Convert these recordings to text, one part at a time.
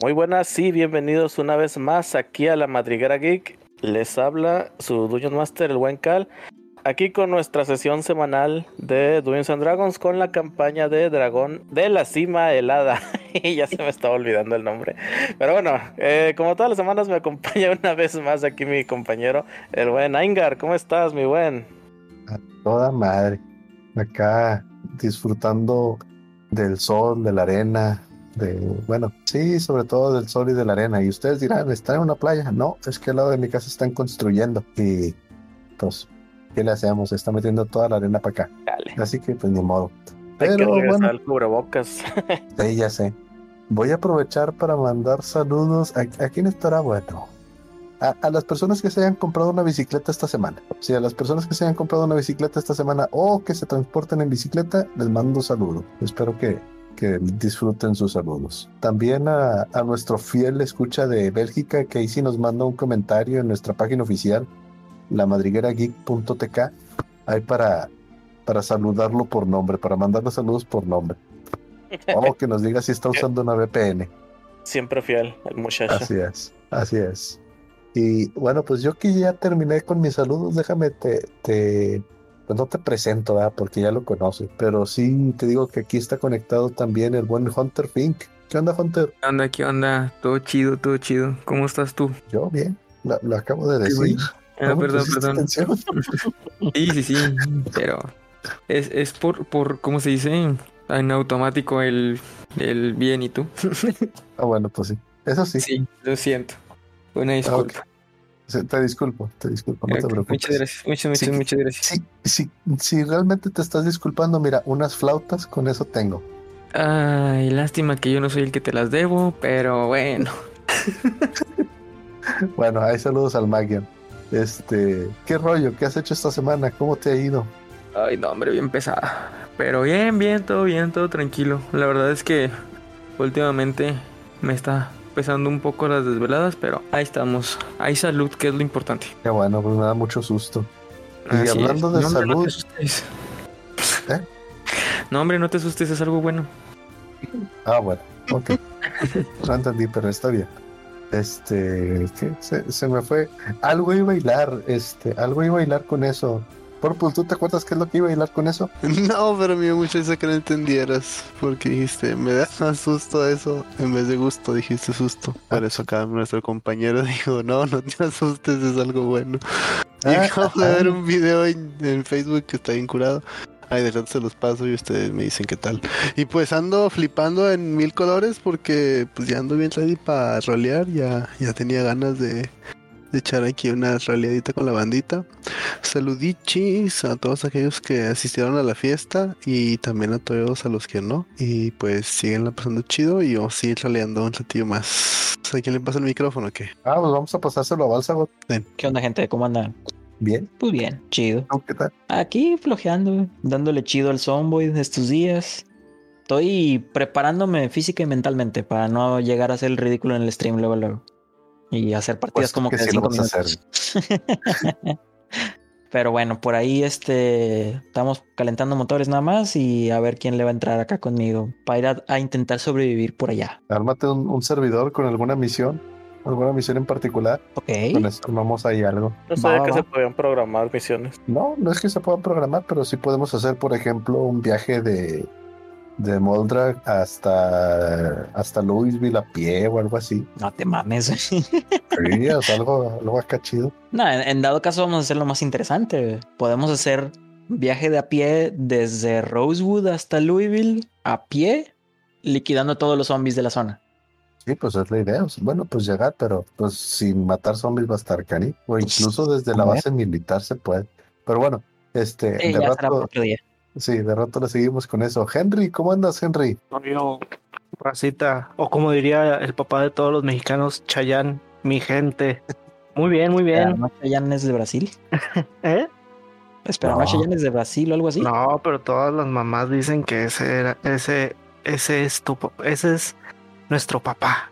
Muy buenas y bienvenidos una vez más aquí a la Madriguera Geek. Les habla su Dungeon Master, el buen Cal. Aquí con nuestra sesión semanal de Dungeons and Dragons con la campaña de Dragón de la Cima Helada. y ya se me estaba olvidando el nombre. Pero bueno, eh, como todas las semanas me acompaña una vez más aquí mi compañero, el buen Aingar. ¿Cómo estás, mi buen? A toda madre. Acá disfrutando del sol, de la arena, de, bueno, sí, sobre todo del sol y de la arena. Y ustedes dirán, ¿está en una playa? No, es que al lado de mi casa están construyendo. Y pues, ¿qué le hacemos? Está metiendo toda la arena para acá. Así que pues ni modo. Pero Hay que bueno, el cubrebocas. sí, ya sé. Voy a aprovechar para mandar saludos. ¿A, a quién estará bueno? A, las personas que se hayan comprado una bicicleta esta semana. Si a las personas que se hayan comprado una bicicleta esta semana o que se transporten en bicicleta, les mando un saludo. Espero que, que disfruten sus saludos. También a, a, nuestro fiel escucha de Bélgica, que ahí sí nos manda un comentario en nuestra página oficial, lamadriguerageek.tk, ahí para, para saludarlo por nombre, para mandarle saludos por nombre. O que nos diga si está usando una VPN. Siempre fiel, el muchacho. Así es, así es. Y bueno, pues yo que ya terminé con mis saludos, déjame te, te pues no te presento, ¿verdad? porque ya lo conoces, pero sí te digo que aquí está conectado también el buen Hunter Fink. ¿Qué onda, Hunter? ¿Qué onda? ¿Qué onda? Todo chido, todo chido. ¿Cómo estás tú? Yo bien, lo, acabo de decir. Ah, perdón, perdón. sí, sí, sí, pero es, es por, por, ¿cómo se dice? En automático el, el bien y tú. ah, bueno, pues sí. Eso sí. Sí, lo siento. Una disculpa. Te disculpo, te disculpo, no te preocupes. Muchas gracias, muchas, muchas, muchas gracias. Si realmente te estás disculpando, mira, unas flautas, con eso tengo. Ay, lástima que yo no soy el que te las debo, pero bueno. bueno, hay saludos al Magian. Este, ¿qué rollo? ¿Qué has hecho esta semana? ¿Cómo te ha ido? Ay, no, hombre, bien pesada. Pero bien, bien, todo bien, todo tranquilo. La verdad es que últimamente me está pesando un poco las desveladas, pero ahí estamos. Hay salud, que es lo importante. Qué bueno, pues me da mucho susto. Y hablando de salud. No, ¿Eh? no, hombre, no te asustes, es algo bueno. Ah, bueno, ok. no entendí, pero está bien. Este, Se, se, me fue. Algo iba a bailar, este, algo iba a bailar con eso. Purple, ¿tú te acuerdas qué es lo que iba a bailar con eso? No, pero me dio mucho eso que no entendieras. Porque dijiste, me da susto eso en vez de gusto, dijiste susto. Por eso acá nuestro compañero dijo, no, no te asustes, es algo bueno. Y ah, acabo de ver un video en, Facebook que está bien curado. Ay, de rato se los paso y ustedes me dicen qué tal. Y pues ando flipando en mil colores porque pues ya ando bien ready para rolear. Ya, ya tenía ganas de echar aquí una realidadita con la bandita. Saludichis a todos aquellos que asistieron a la fiesta y también a todos a los que no. Y pues siguen la pasando chido y vamos a seguir raleando un ratillo más. ¿A quién le pasa el micrófono o qué? Ah, pues vamos a pasárselo a Balsagot. ¿Qué onda, gente? ¿Cómo andan? Bien. Pues bien, chido. ¿Qué tal? Aquí flojeando, dándole chido al Zomboid estos días. Estoy preparándome física y mentalmente para no llegar a hacer el ridículo en el stream luego luego y hacer partidas pues como que, de cinco minutos. Pero bueno, por ahí este estamos calentando motores nada más y a ver quién le va a entrar acá conmigo para ir a, intentar sobrevivir por allá. Ármate un, servidor con alguna misión, alguna misión en particular. Ok. Con eso armamos ahí algo. No sabía que se podían programar misiones. No, no es que se puedan programar, pero sí podemos hacer, por ejemplo, un viaje de de Moldrag hasta, hasta Louisville a pie o algo así. No te mames. Sí, o algo, algo acá chido. No, en, dado caso vamos a hacer lo más interesante. Podemos hacer viaje de a pie desde Rosewood hasta Louisville a pie, liquidando todos los zombies de la zona. Sí, pues es la idea. Bueno, pues llegar, pero pues sin matar zombies va a estar cani. O pues, incluso desde la base militar se puede. Pero bueno, este, sí, de rato, Sí, de rato le seguimos con eso. Henry, ¿cómo andas, Henry? Yo, racita, o como diría el papá de todos los mexicanos, Chayán, mi gente. Muy bien, muy bien. ¿No Chayán es de Brasil? ¿Eh? Espera, ¿no, Chayán es de Brasil o algo así? No, pero todas las mamás dicen que ese era, ese, ese es tu, ese es nuestro papá.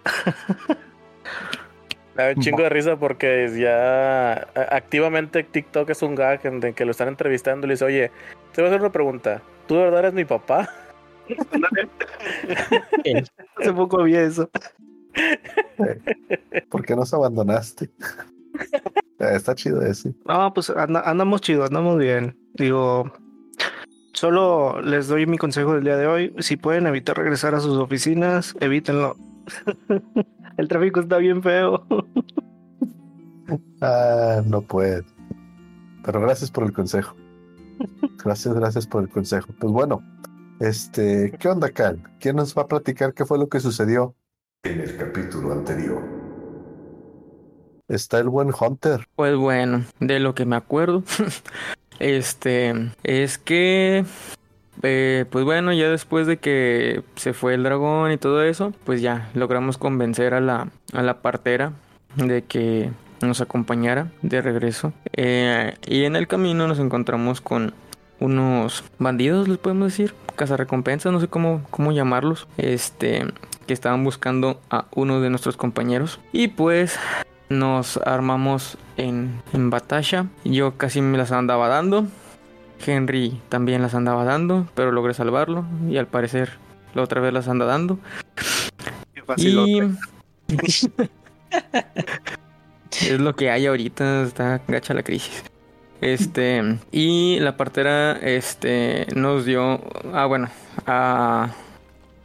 Da un chingo de risa porque ya activamente TikTok es un gag en que lo están entrevistando y le dice, oye, te voy a hacer una pregunta. ¿Tú de verdad eres mi papá? Hace poco vi eso. ¿Por qué nos abandonaste? Eh, Está chido ese. No, pues anda- andamos chido, andamos bien. Digo, solo les doy mi consejo del día de hoy. Si pueden evitar regresar a sus oficinas, evítenlo. El tráfico está bien feo. Ah, no puede. Pero gracias por el consejo. Gracias, gracias por el consejo. Pues bueno, este, ¿qué onda, Cal? ¿Quién nos va a platicar qué fue lo que sucedió en el capítulo anterior? Está el buen Hunter. Pues bueno, de lo que me acuerdo, este, es que, eh, pues bueno, ya después de que se fue el dragón y todo eso, pues ya logramos convencer a la, a la partera de que nos acompañara de regreso. Eh, y en el camino nos encontramos con unos bandidos, les podemos decir, cazarrecompensas, no sé cómo, cómo llamarlos, este, que estaban buscando a uno de nuestros compañeros. Y pues nos armamos en, en batalla. Yo casi me las andaba dando. Henry también las andaba dando, pero logré salvarlo. Y al parecer la otra vez las anda dando. Qué. Y... es lo que hay ahorita, está gacha la crisis. Este, y la partera, este, nos dio, ah, bueno, a,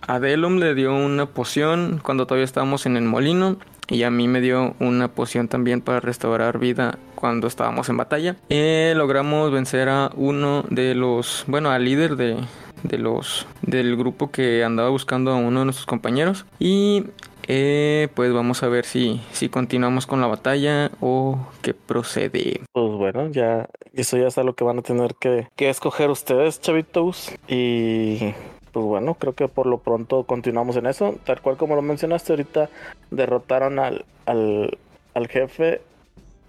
a Delum le dio una poción cuando todavía estábamos en el molino. Y a mí me dio una poción también para restaurar vida cuando estábamos en batalla. Eh, logramos vencer a uno de los, bueno, al líder de, de los del grupo que andaba buscando a uno de nuestros compañeros. Y eh, pues vamos a ver si, si continuamos con la batalla o qué procede. Pues bueno, ya eso ya es algo que van a tener que, que escoger ustedes, chavitos. Y pues bueno, creo que por lo pronto continuamos en eso. Tal cual como lo mencionaste ahorita, derrotaron al, al, al jefe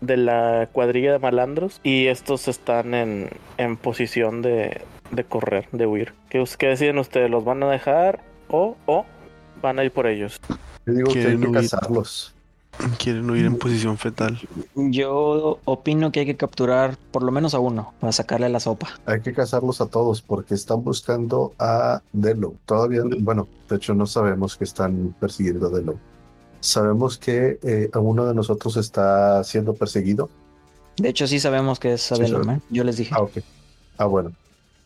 de la cuadrilla de malandros y estos están en, en posición de, de correr, de huir. ¿Qué, qué deciden ustedes? ¿Los van a dejar o, o van a ir por ellos? Yo digo que hay Quieren que huir. cazarlos. Quieren huir en posición fetal. Yo opino que hay que capturar por lo menos a uno para sacarle la sopa. Hay que cazarlos a todos porque están buscando a Delo. Todavía, bueno, de hecho no sabemos que están persiguiendo a Delo. Sabemos que eh, a uno de nosotros está siendo perseguido. De hecho, sí sabemos que es Adelum, sabe. ¿eh? Yo les dije. Ah, ok. Ah, bueno.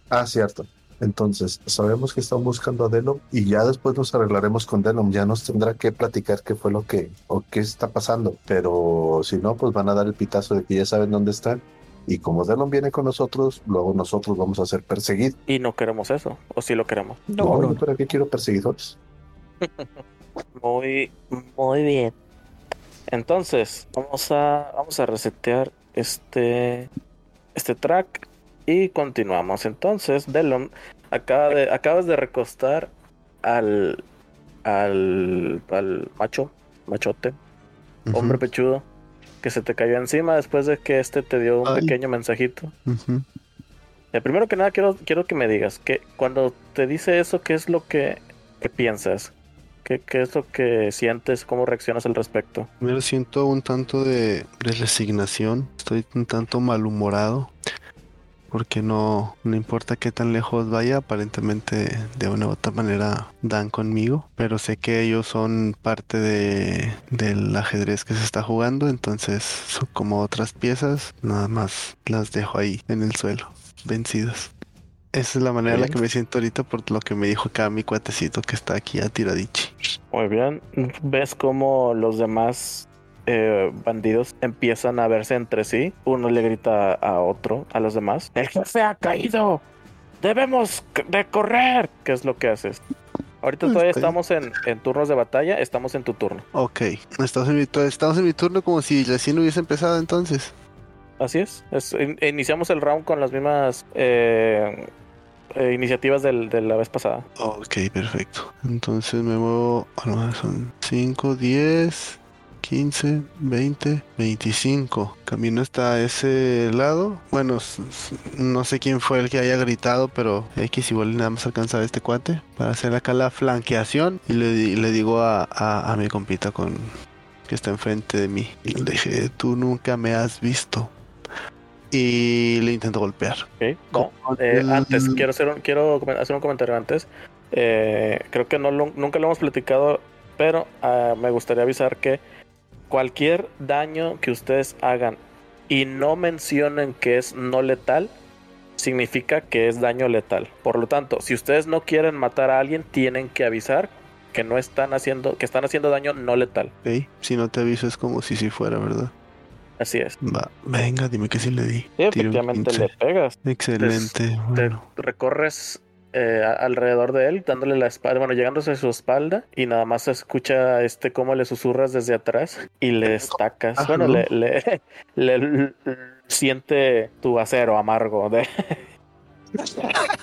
Ah, cierto. Entonces, sabemos que están buscando a Delom y ya después nos arreglaremos con Delom. Ya nos tendrá que platicar qué fue lo que o qué está pasando. Pero si no, pues van a dar el pitazo de que ya saben dónde están. Y como Delom viene con nosotros, luego nosotros vamos a ser perseguidos. Y no queremos eso, o si lo queremos. No, no, ¿para qué quiero perseguidores? Muy, muy bien. Entonces, vamos a, vamos a resetear este, este track y continuamos. Entonces, Delon, acaba de, acabas de recostar al, al, al macho, machote, hombre pechudo, que se te cayó encima después de que este te dio un Ay. pequeño mensajito. Eh, primero que nada, quiero, quiero que me digas que cuando te dice eso, ¿qué es lo que, que piensas? ¿Qué, ¿Qué es lo que sientes? ¿Cómo reaccionas al respecto? Primero siento un tanto de, de resignación. Estoy un tanto malhumorado. Porque no, no importa qué tan lejos vaya, aparentemente de una u otra manera dan conmigo. Pero sé que ellos son parte de, del ajedrez que se está jugando. Entonces, son como otras piezas, nada más las dejo ahí en el suelo, vencidas. Esa es la manera en la que me siento ahorita por lo que me dijo acá mi cuatecito que está aquí a tiradichi. Muy bien. ¿Ves cómo los demás eh, bandidos empiezan a verse entre sí? Uno le grita a otro, a los demás. ¡El jefe ha caído! ¡Debemos de correr! ¿Qué es lo que haces? Ahorita todavía estamos en, en turnos de batalla, estamos en tu turno. Ok, estamos en, mi, estamos en mi turno como si recién hubiese empezado entonces. Así es. Es- in- iniciamos el round con las mismas eh, eh, iniciativas del- de la vez pasada. Ok, perfecto. Entonces me muevo, bueno, son 5, 10, 15, 20, 25. Camino hasta ese lado. Bueno, no sé quién fue el que haya gritado, pero X igual nada más alcanzar a este cuate para hacer acá la flanqueación. Y le, le digo a, a- a mi compita con que está enfrente de mí. Y le dije, tú nunca me has visto. Y le intento golpear. Ok, no, eh, antes, quiero hacer un, quiero hacer un comentario antes. Eh, creo que no lo- nunca lo hemos platicado Pero ah, me gustaría avisar que cualquier daño que ustedes hagan y no mencionen que es no letal, significa que es daño letal. Por lo tanto, si ustedes no quieren matar a alguien, tienen que avisar que no están haciendo, que están haciendo daño no letal. Ok, Si no te aviso es como si sí fuera, ¿verdad? Así es. Va, venga, dime que sí le di. Sí, efectivamente 15. le pegas. Excelente. Te bueno. recorres eh, alrededor de él, dándole la espalda, bueno, llegándose a su espalda, y nada más se escucha este cómo le susurras desde atrás y le destacas. Ajá. Bueno, le, le, le- le- siente tu acero amargo de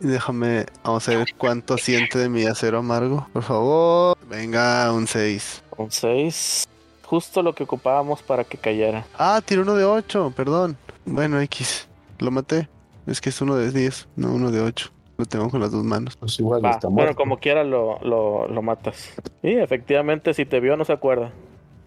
Déjame, vamos a ver cuánto siente de mi acero amargo. Por favor. Venga, un 6. un 6. Justo lo que ocupábamos para que cayera. Ah, tiró uno de 8, perdón. Bueno, X. Lo maté. Es que es uno de 10, no uno de 8. Lo tengo con las dos manos. Pues igual Va, está bueno, muerto. como quiera lo, lo, lo matas. Y efectivamente, si te vio, no se acuerda.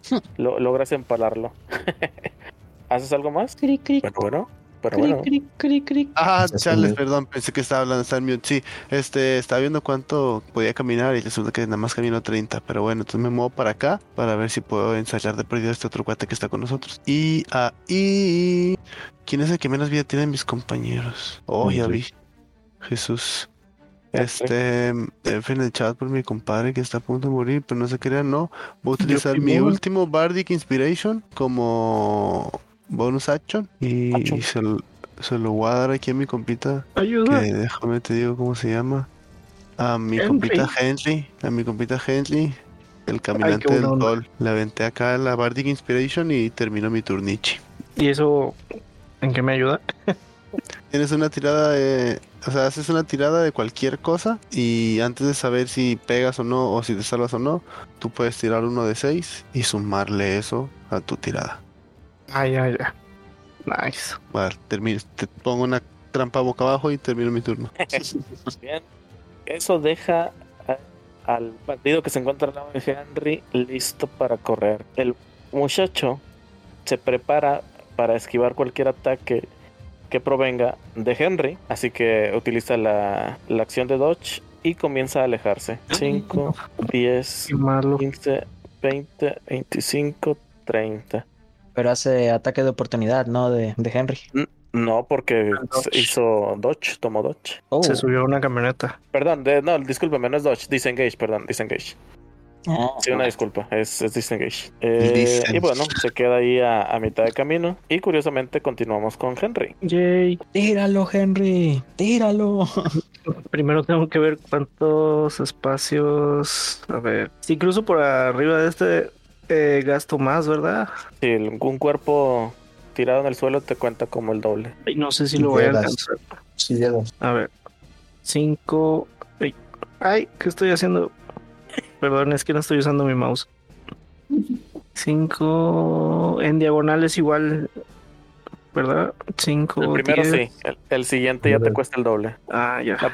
Lo, logras empalarlo. ¿Haces algo más? Cric, cric, Bueno, bueno. Pero cric, bueno. cric, cric, cric. Ah, Está Charles, perdón, pensé que estaba hablando, está en mute. Sí, este, estaba viendo cuánto podía caminar y resulta que nada más camino 30. Pero bueno, entonces me muevo para acá para ver si puedo ensayar de perdido a este otro cuate que está con nosotros. Y ahí. ¿Quién es el que menos vida tiene de mis compañeros? Oh, ya vi. Jesús. Este, F en el chat por mi compadre que está a punto de morir, pero no se crean, no. Voy a utilizar mi último Bardic Inspiration como bonus action y Action. se, lo- se lo voy a dar aquí a mi compita, que Ayuda. déjame te digo cómo se llama. A mi Henry. compita Henry, a mi compita Henry, el caminante del onda. sol. Le aventé acá la Bardic Inspiration y terminó mi turnichi. ¿Y eso en qué me ayuda? Tienes una tirada de. O sea, haces una tirada de cualquier cosa y antes de saber si pegas o no o si te salvas o no, tú puedes tirar uno de seis y sumarle eso a tu tirada. Ay, ay, ay. Nice. Vale, termino. Te pongo una trampa boca abajo y termino mi turno. Bien. Eso deja a- al bandido que se encuentra al lado de Henry listo para correr. El muchacho se prepara para esquivar cualquier ataque que provenga de Henry, así que utiliza la, la acción de Dodge y comienza a alejarse. 5, 10, Qué malo. 15, 20, 25, 30. Pero hace ataque de oportunidad, ¿no? De, de Henry. No, porque Dodge. se hizo Dodge, tomó Dodge. Oh. Se subió a una camioneta. Perdón, de- no, discúlpeme, no es Dodge, disengage, perdón, disengage. Ah, Sí, una disculpa, es, es disengage. Eh, Disengage. y bueno, se queda ahí a, a mitad de camino. Y curiosamente continuamos con Henry. Yay. Tíralo, Henry. Tíralo. Primero tengo que ver cuántos espacios. A ver. Si incluso por arriba de este eh, gasto más, ¿verdad? Si el- un cuerpo tirado en el suelo te cuenta como el doble. Ay, no sé si lo voy a alcanzar. Sí, llegas. A ver. Cinco. Ay, ay, ¿qué estoy haciendo? Perdón, es que no estoy usando mi mouse. Cinco. En diagonal es igual. ¿Verdad? Cinco. El primero diez. sí, el, el siguiente ya te cuesta el doble. Ah, ya. La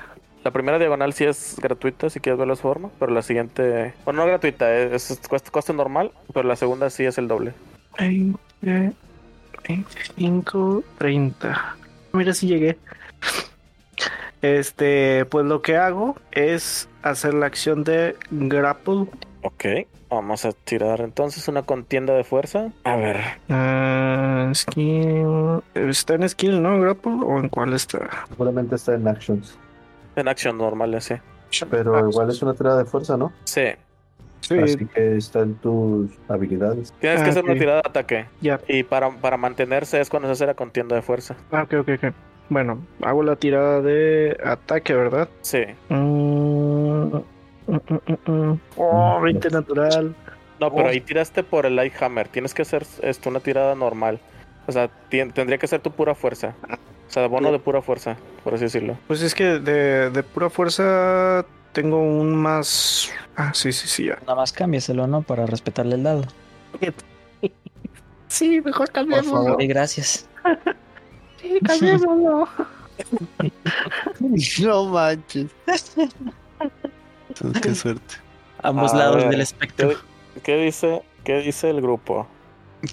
primera diagonal sí es gratuita, si quieres ver las formas, pero la siguiente, bueno, no gratuita, es, es coste, coste normal, pero la segunda sí es el doble. 20, 25, 30. Mira si llegué. Este, pues lo que hago es hacer la acción de grapple. Ok, vamos a tirar entonces una contienda de fuerza. A ver, Ah, skill. ¿Está en skill, no? ¿Grapple? ¿O en cuál está? Seguramente está en actions. En acción normal ese. Pero igual es una tirada de fuerza, ¿no? Sí, Sí, Así que está en tus habilidades. tienes que Ah, hacer una tirada de ataque. ya. Y para, para mantenerse es cuando se hace la contienda de fuerza. Ah, ok, ok, ok. Bueno, hago la tirada de ataque, ¿verdad? Sí. Mm, mm, mm, mm. Oh, 20 natural. No, pero Oh. ahí tiraste por el Lighthammer. Tienes que hacer esto, una tirada normal. O sea, tendría que ser tu pura fuerza. O sea, bono de pura fuerza, por así decirlo. Pues es que de, de pura fuerza tengo un más. Ah, sí, sí, sí, ya. Nada más cámbiaselo, ¿no? Para respetarle el dado. Sí, mejor Por favor. Sí, gracias. Sí, cambiémoslo. No manches. Qué suerte. Ambos A lados ver, del espectro. ¿Qué, qué dice, ¿Qué dice el grupo?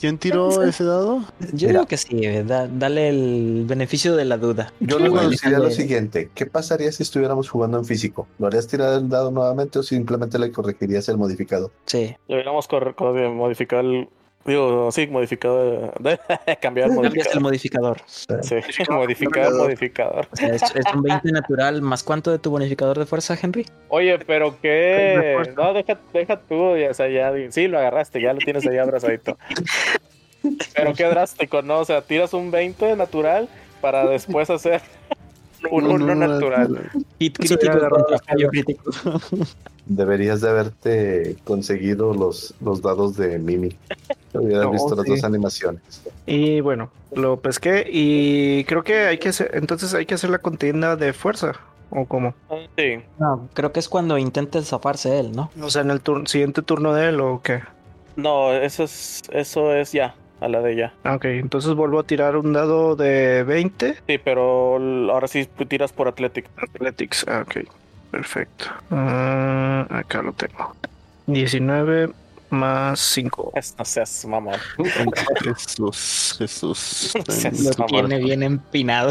¿Quién tiró ese dado? Yo Mira. digo que sí, eh, da- dale el beneficio de la duda. Yo le diría lo siguiente: ¿qué pasaría si estuviéramos jugando en físico? ¿Lo harías tirar el dado nuevamente o simplemente le corregirías el modificador? Sí. Deberíamos correr, correr- modificar el. Digo, sí, modificado. De, cambiar el Cambias el modificador. modificador. Sí, modificar el modificador. O sea, es, es un 20 natural más cuánto de tu bonificador de fuerza, Henry. Oye, pero qué. No, deja, deja tú. ya, O sea, ya. Sí, lo agarraste, ya lo tienes ahí abrazadito. Pero qué drástico, ¿no? O sea, tiras un 20 natural para después hacer un No, 1 no, natural. Hit crítico contra fallo crítico. Deberías de haberte conseguido los, los dados de Mimi. Hubieras No, visto las dos animaciones. Y bueno, lo pesqué y creo que hay que hacer, entonces hay que hacer la contienda de fuerza. ¿O cómo? Sí. No, creo que es cuando intentes zafarse él, ¿no? O sea, en el tur- siguiente turno de él o qué. No, eso es, eso es ya, a la de ya. Ah, Ok, entonces vuelvo a tirar un dado de 20. Sí, pero ahora sí tiras por Athletic. Athletics, ah, ok, perfecto. Ah, acá lo tengo. 19 más 5. Es- No seas mamón. Jesús, Jesús. seas Lo mamón. tiene bien empinado.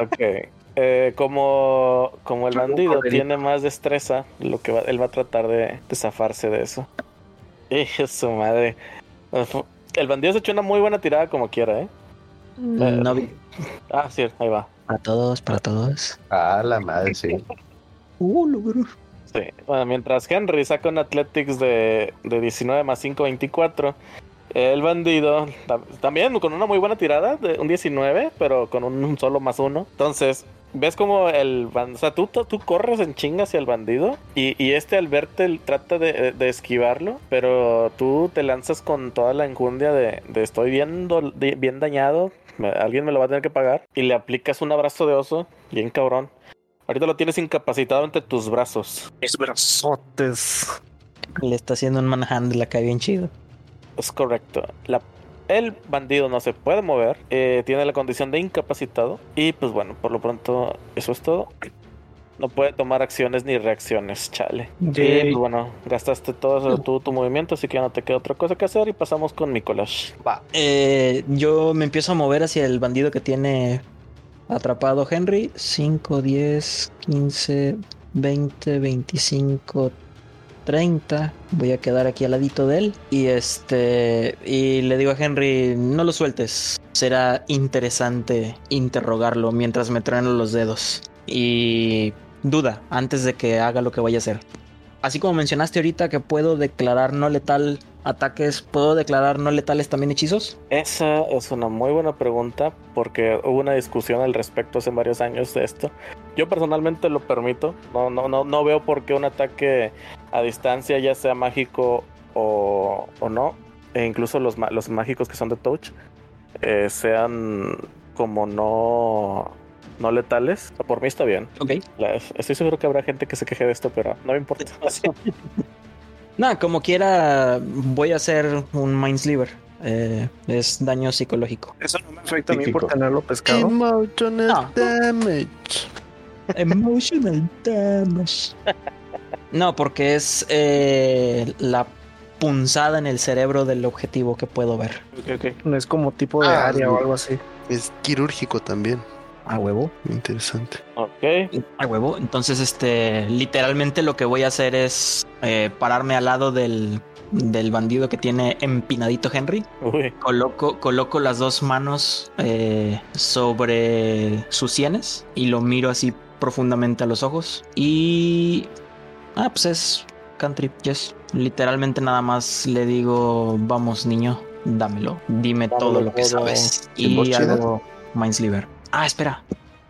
Ok. Eh, como, como el bandido tiene más destreza, lo que va- él va a tratar de, de zafarse de eso. Hijo de su madre. El bandido se echó una muy buena tirada como quiera, ¿eh? No vi- Ah, sí, ahí va. Para todos, para todos. Ah, la madre, sí. Bueno, mientras Henry saca un Athletics de, de 19 más 5, 24. El bandido ta- también con una muy buena tirada, de un 19, pero con un, solo más uno. Entonces, ves como el bandido, o sea, tú, tú corres en chinga hacia el bandido y, y este al verte trata de, de esquivarlo, pero tú te lanzas con toda la enjundia de, estoy bien, bien dañado, alguien me lo va a tener que pagar y le aplicas un abrazo de oso, bien cabrón. Ahorita lo tienes incapacitado entre tus brazos. Mis brazotes. Le está haciendo un manhandle acá bien chido. Es correcto. La- el bandido no se puede mover, eh, tiene la condición de incapacitado y pues bueno, por lo pronto eso es todo. No puede tomar acciones ni reacciones, chale. Y Yay. pues bueno, gastaste todo eso, tu, tu movimiento, así que ya no te queda otra cosa que hacer y pasamos con Mikolash. Va. Eh, yo me empiezo a mover hacia el bandido que tiene atrapado Henry. 5, 10, 15, 20, 25, 30. Voy a quedar aquí al ladito de él. Y este. Y le digo a Henry, no lo sueltes. Será interesante interrogarlo mientras me trueno los dedos. Y duda antes de que haga lo que vaya a hacer. Así como mencionaste ahorita que puedo declarar no letal ataques, ¿puedo declarar no letales también hechizos? Esa es una muy buena pregunta porque hubo una discusión al respecto hace varios años de esto. Yo personalmente lo permito. No, no, no, no veo por qué un ataque a distancia, ya sea mágico o, o no, e incluso los, los mágicos que son de touch, eh, sean como no, no letales. Por mí está bien. Ok. Estoy seguro que habrá gente que se queje de esto, pero no me importa. Nada, como quiera, voy a hacer un Mindsliver. Eh, es daño psicológico. Eso no me afecta a mí por tenerlo pescado. Emotional No. damage. Emotional damage. No, porque es eh, la punzada en el cerebro del objetivo que puedo ver. Ok, ok. No es como tipo de Ah, área o algo así. Es quirúrgico también. A huevo. Interesante. ok. A huevo. Entonces, este, literalmente lo que voy a hacer es eh, pararme al lado del, del bandido que tiene empinadito Henry. Uy. Coloco, coloco las dos manos eh, sobre sus sienes y lo miro así profundamente a los ojos. Y. Ah, pues es country, yes. Literalmente nada más le digo, vamos niño, dámelo. Dime Dámelo todo lo que sabes. ¿En voz Y hago Mindsliver. Ah, espera.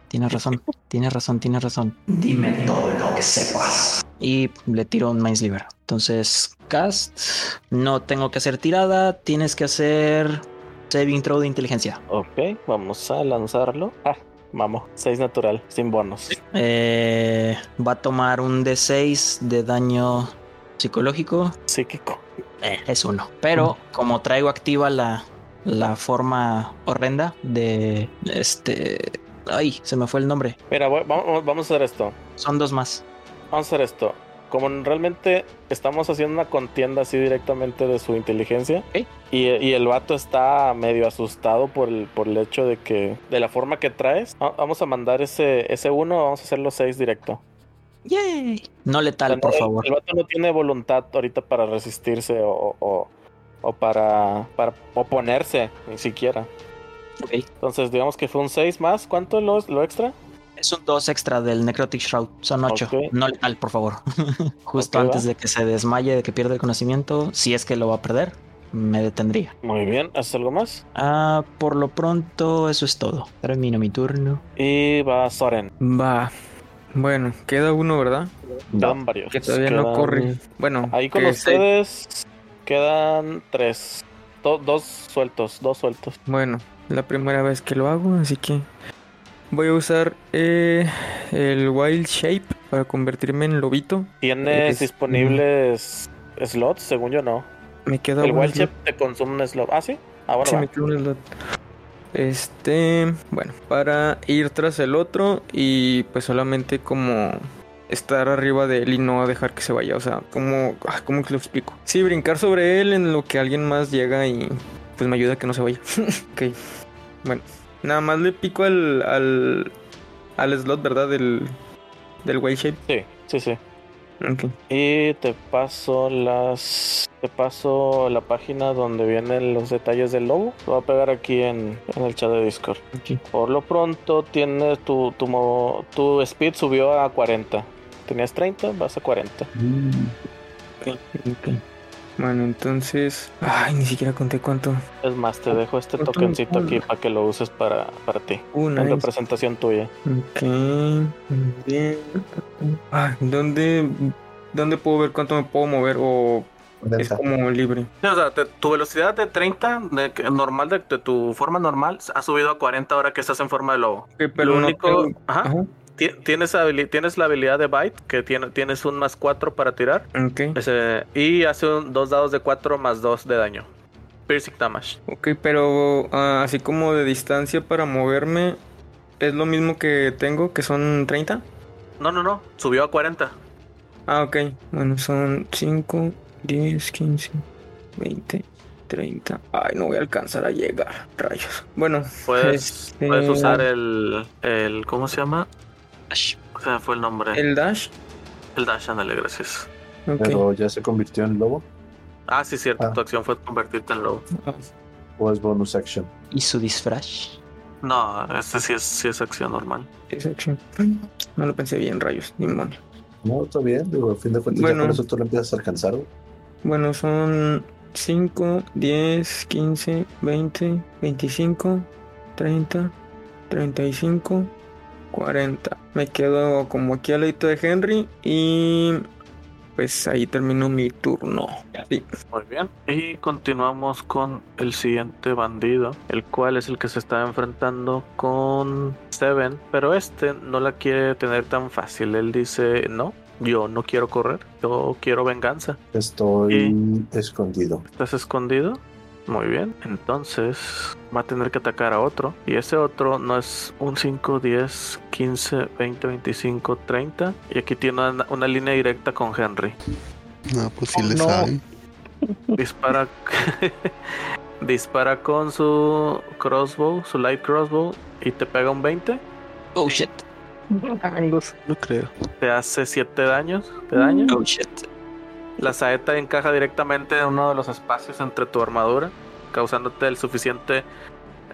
Tienes razón, tienes razón, tienes razón. Dime todo lo que sepas. Y le tiro un Mindsliver. Entonces, cast. No tengo que hacer tirada. Tienes que hacer saving throw de inteligencia. Ok, vamos a lanzarlo. Ah, vamos. 6 natural, sin bonos. Eh, va a tomar un D6 de daño psicológico. Psíquico. Eh, es uno. Pero como traigo activa la, la forma horrenda de este. Ay, se me fue el nombre. Mira, voy- vamos, vamos a hacer esto. Son dos más. Vamos a hacer esto. como realmente estamos haciendo una contienda así directamente de su inteligencia, y, y el vato está medio asustado por el, por el hecho de que, de la forma que traes, va- vamos a mandar ese, ese uno, vamos a hacer los seis directo. Yay. No O sea, letal, por el- favor. El, vato no tiene voluntad ahorita para resistirse o, o, o para, para oponerse, ni siquiera. Ok. Entonces, digamos que fue un 6 más. ¿Cuánto lo, lo extra? Es un 2 extra del Necrotic Shroud. Son 8. Ok. No letal, por favor. Justo antes va. de que se desmaye, de que pierda el conocimiento, si es que lo va a perder, me detendría. Muy bien, ¿haces algo más? Ah, por lo pronto, eso es todo. Termino mi turno. Y va Soren. Va. Bueno, queda uno, ¿verdad? Quedan varios. Que todavía no corre. Bueno, Ahí con ustedes quedan tres. Do- dos sueltos, dos sueltos. Bueno, la primera vez que lo hago, así que voy a usar eh, el Wild Shape para convertirme en lobito. ¿Tienes Es- disponibles slots? Según yo no. Me queda El un Wild. Shape te consume un slot. Ah, sí. Ah, bueno, Sí, va. me queda un slot. Este, bueno, para ir tras el otro y pues solamente como estar arriba de él y no dejar que se vaya, o sea, como, ah, ¿cómo que lo explico? Sí, brincar sobre él en lo que alguien más llega y pues me ayuda a que no se vaya. ok, bueno, nada más le pico al, al, al slot, ¿verdad? Del, del way shape. Sí, sí, sí. Y te paso las. Te paso la página donde vienen los detalles del lobo. Lo voy a pegar aquí en, en el chat de Discord. Por lo pronto, tienes tu, tu, tu speed subió a 40. Tenías 30, vas a 40. Mm. Bueno, entonces, ay, ni siquiera conté cuánto. Es más, te dejo este tokencito aquí para que lo uses para, para ti. Una En representación tuya. Ok, bien. Ah, ¿dónde, ¿Dónde puedo ver cuánto me puedo mover o es 40. como libre? o sea, tu velocidad de 30, normal, de, tu forma normal, ha subido a 40 ahora que estás en forma de lobo. Ok, pero Lo no único- tengo- ajá. Tienes, tienes la habilidad de Bite, que tiene, tienes un más 4 para tirar. ok, Ese- y hace un- dos dados de 4 más 2 de daño. Piercing damage. ok, pero ah, así como de distancia para moverme, ¿es lo mismo que tengo, que son 30? No, no, no. Subió a 40. Ah, ok, bueno, son 5, 10, 15, 20, 30. Ay, no voy a alcanzar a llegar, rayos. Bueno, Puedes, Este- puedes usar el, el. ¿Cómo se llama? Ash. O sea, fue el nombre. El, el dash. dash, ándale, gracias. Ok. Pero ya se convirtió en lobo Ah, sí, cierto. Ah. Tu acción fue convertirte en lobo. Ah, o es bonus action. ¿Y su disfraz? No, este sí es, sí es acción normal. esa acción. No lo pensé bien, rayos, demonio. No, está bien. Digo, a fin de cuentas, Bueno. ya con eso tú lo empiezas a alcanzar. güey. Bueno, son 5, 10, 15, 20, 25, 30, 35, 40. Me quedo como aquí al ladito de Henry y pues ahí termino mi turno. Sí. Muy bien. Y continuamos con el siguiente bandido, el cual es el que se está enfrentando con Seven, pero este no la quiere tener tan fácil. Él dice, no, yo no quiero correr, yo quiero venganza. Estoy escondido. ¿Estás escondido? Muy bien. Entonces va a tener que atacar a otro. Y ese otro no es un 5, 10, 15, 20, 25, 30. Y aquí tiene una, una línea directa con Henry. No, pues sí Oh, le no. saben. Dispara. dispara con su crossbow, su light crossbow. Y te pega un 20. Oh shit. No creo. Te hace 7 daños. ¿De daño? Oh shit. La saeta encaja directamente en uno de los espacios entre tu armadura, causándote el suficiente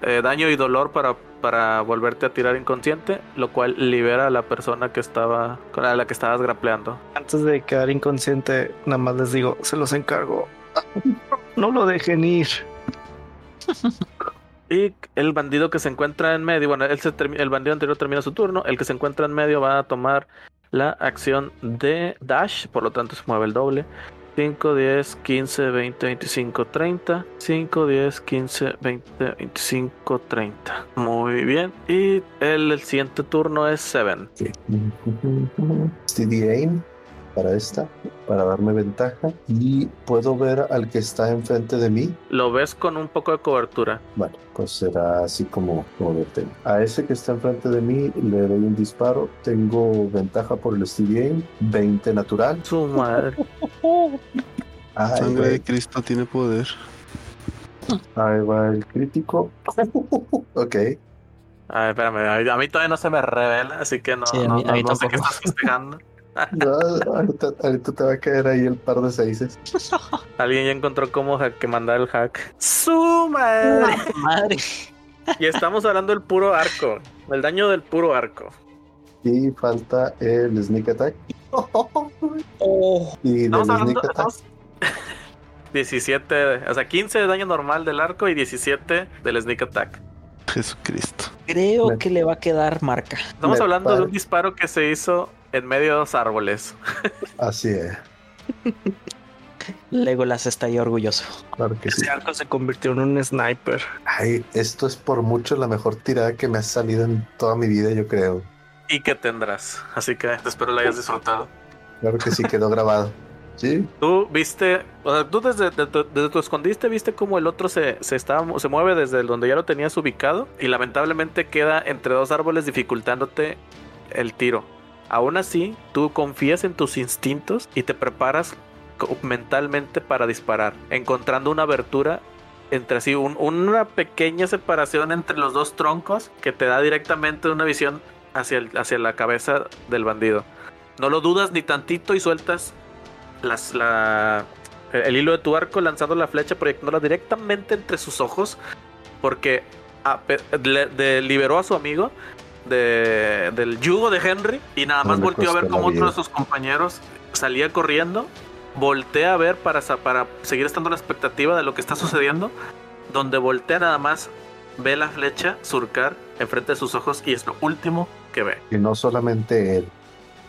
eh, daño y dolor para, para volverte a tirar inconsciente, lo cual libera a la persona que estaba con la que estabas grapleando. Antes de quedar inconsciente, nada más les digo, se los encargo. No lo dejen ir. Y el bandido que se encuentra en medio, bueno, él se el bandido anterior termina su turno, el que se encuentra en medio va a tomar la acción de dash, por lo tanto se mueve el doble. 5, 10, 15, 20, 25, 30. 5, 10, 15, 20, 25, 30. Muy bien. Y el, el siguiente turno es Seven. Ok. Steady aim para esta. Para darme ventaja y puedo ver al que está enfrente de mí. Lo ves con un poco de cobertura. Bueno, pues será así como, como. A ese que está enfrente de mí le doy un disparo. Tengo ventaja por el Steve Game, 20 natural. Su madre. Ay, Sangre de Cristo tiene poder. Ahí va el crítico. ok. A ver, espérame, a mí todavía no se me revela, así que no, Sí, a no, mí- a no- mí no sé qué estás festejando. No, ahorita, ahorita te va a caer ahí el par de seises. Alguien ya encontró cómo que mandar el hack. ¡Su madre! Madre. Y estamos hablando del puro arco. El daño del puro arco. Y falta el sneak attack. Y del Estamos hablando. sneak attack. estamos- 17, o sea, 15 de daño normal del arco y 17 del sneak attack. Jesucristo. Creo Me- que le va a quedar marca. Estamos Me hablando de un disparo que se hizo en medio de dos árboles. Así es. Legolas está ahí orgulloso. Claro que sí. Ese arco se convirtió en un sniper. Ay, esto es por mucho la mejor tirada que me ha salido en toda mi vida, yo creo. Y que tendrás. Así que espero la hayas disfrutado. Claro que sí quedó grabado. Sí, Tú viste, o sea, tú desde, de desde tu escondite viste cómo el otro se, se, estaba, se mueve desde el donde ya lo tenías ubicado y lamentablemente queda entre dos árboles dificultándote el tiro. Aún así, tú confías en tus instintos y te preparas mentalmente para disparar, encontrando una abertura entre un- una pequeña separación entre los dos troncos que te da directamente una visión hacia, el- hacia la cabeza del bandido. No lo dudas ni tantito y sueltas el hilo de tu arco lanzando la flecha, proyectándola directamente entre sus ojos, porque liberó a su amigo de- del yugo de Henry y nada No más me volteó a ver cómo otro de sus compañeros salía corriendo, voltea a ver para, para seguir estando a la expectativa de lo que está sucediendo, donde voltea nada más ve la flecha surcar enfrente de sus ojos y es lo último que ve. y no solamente él,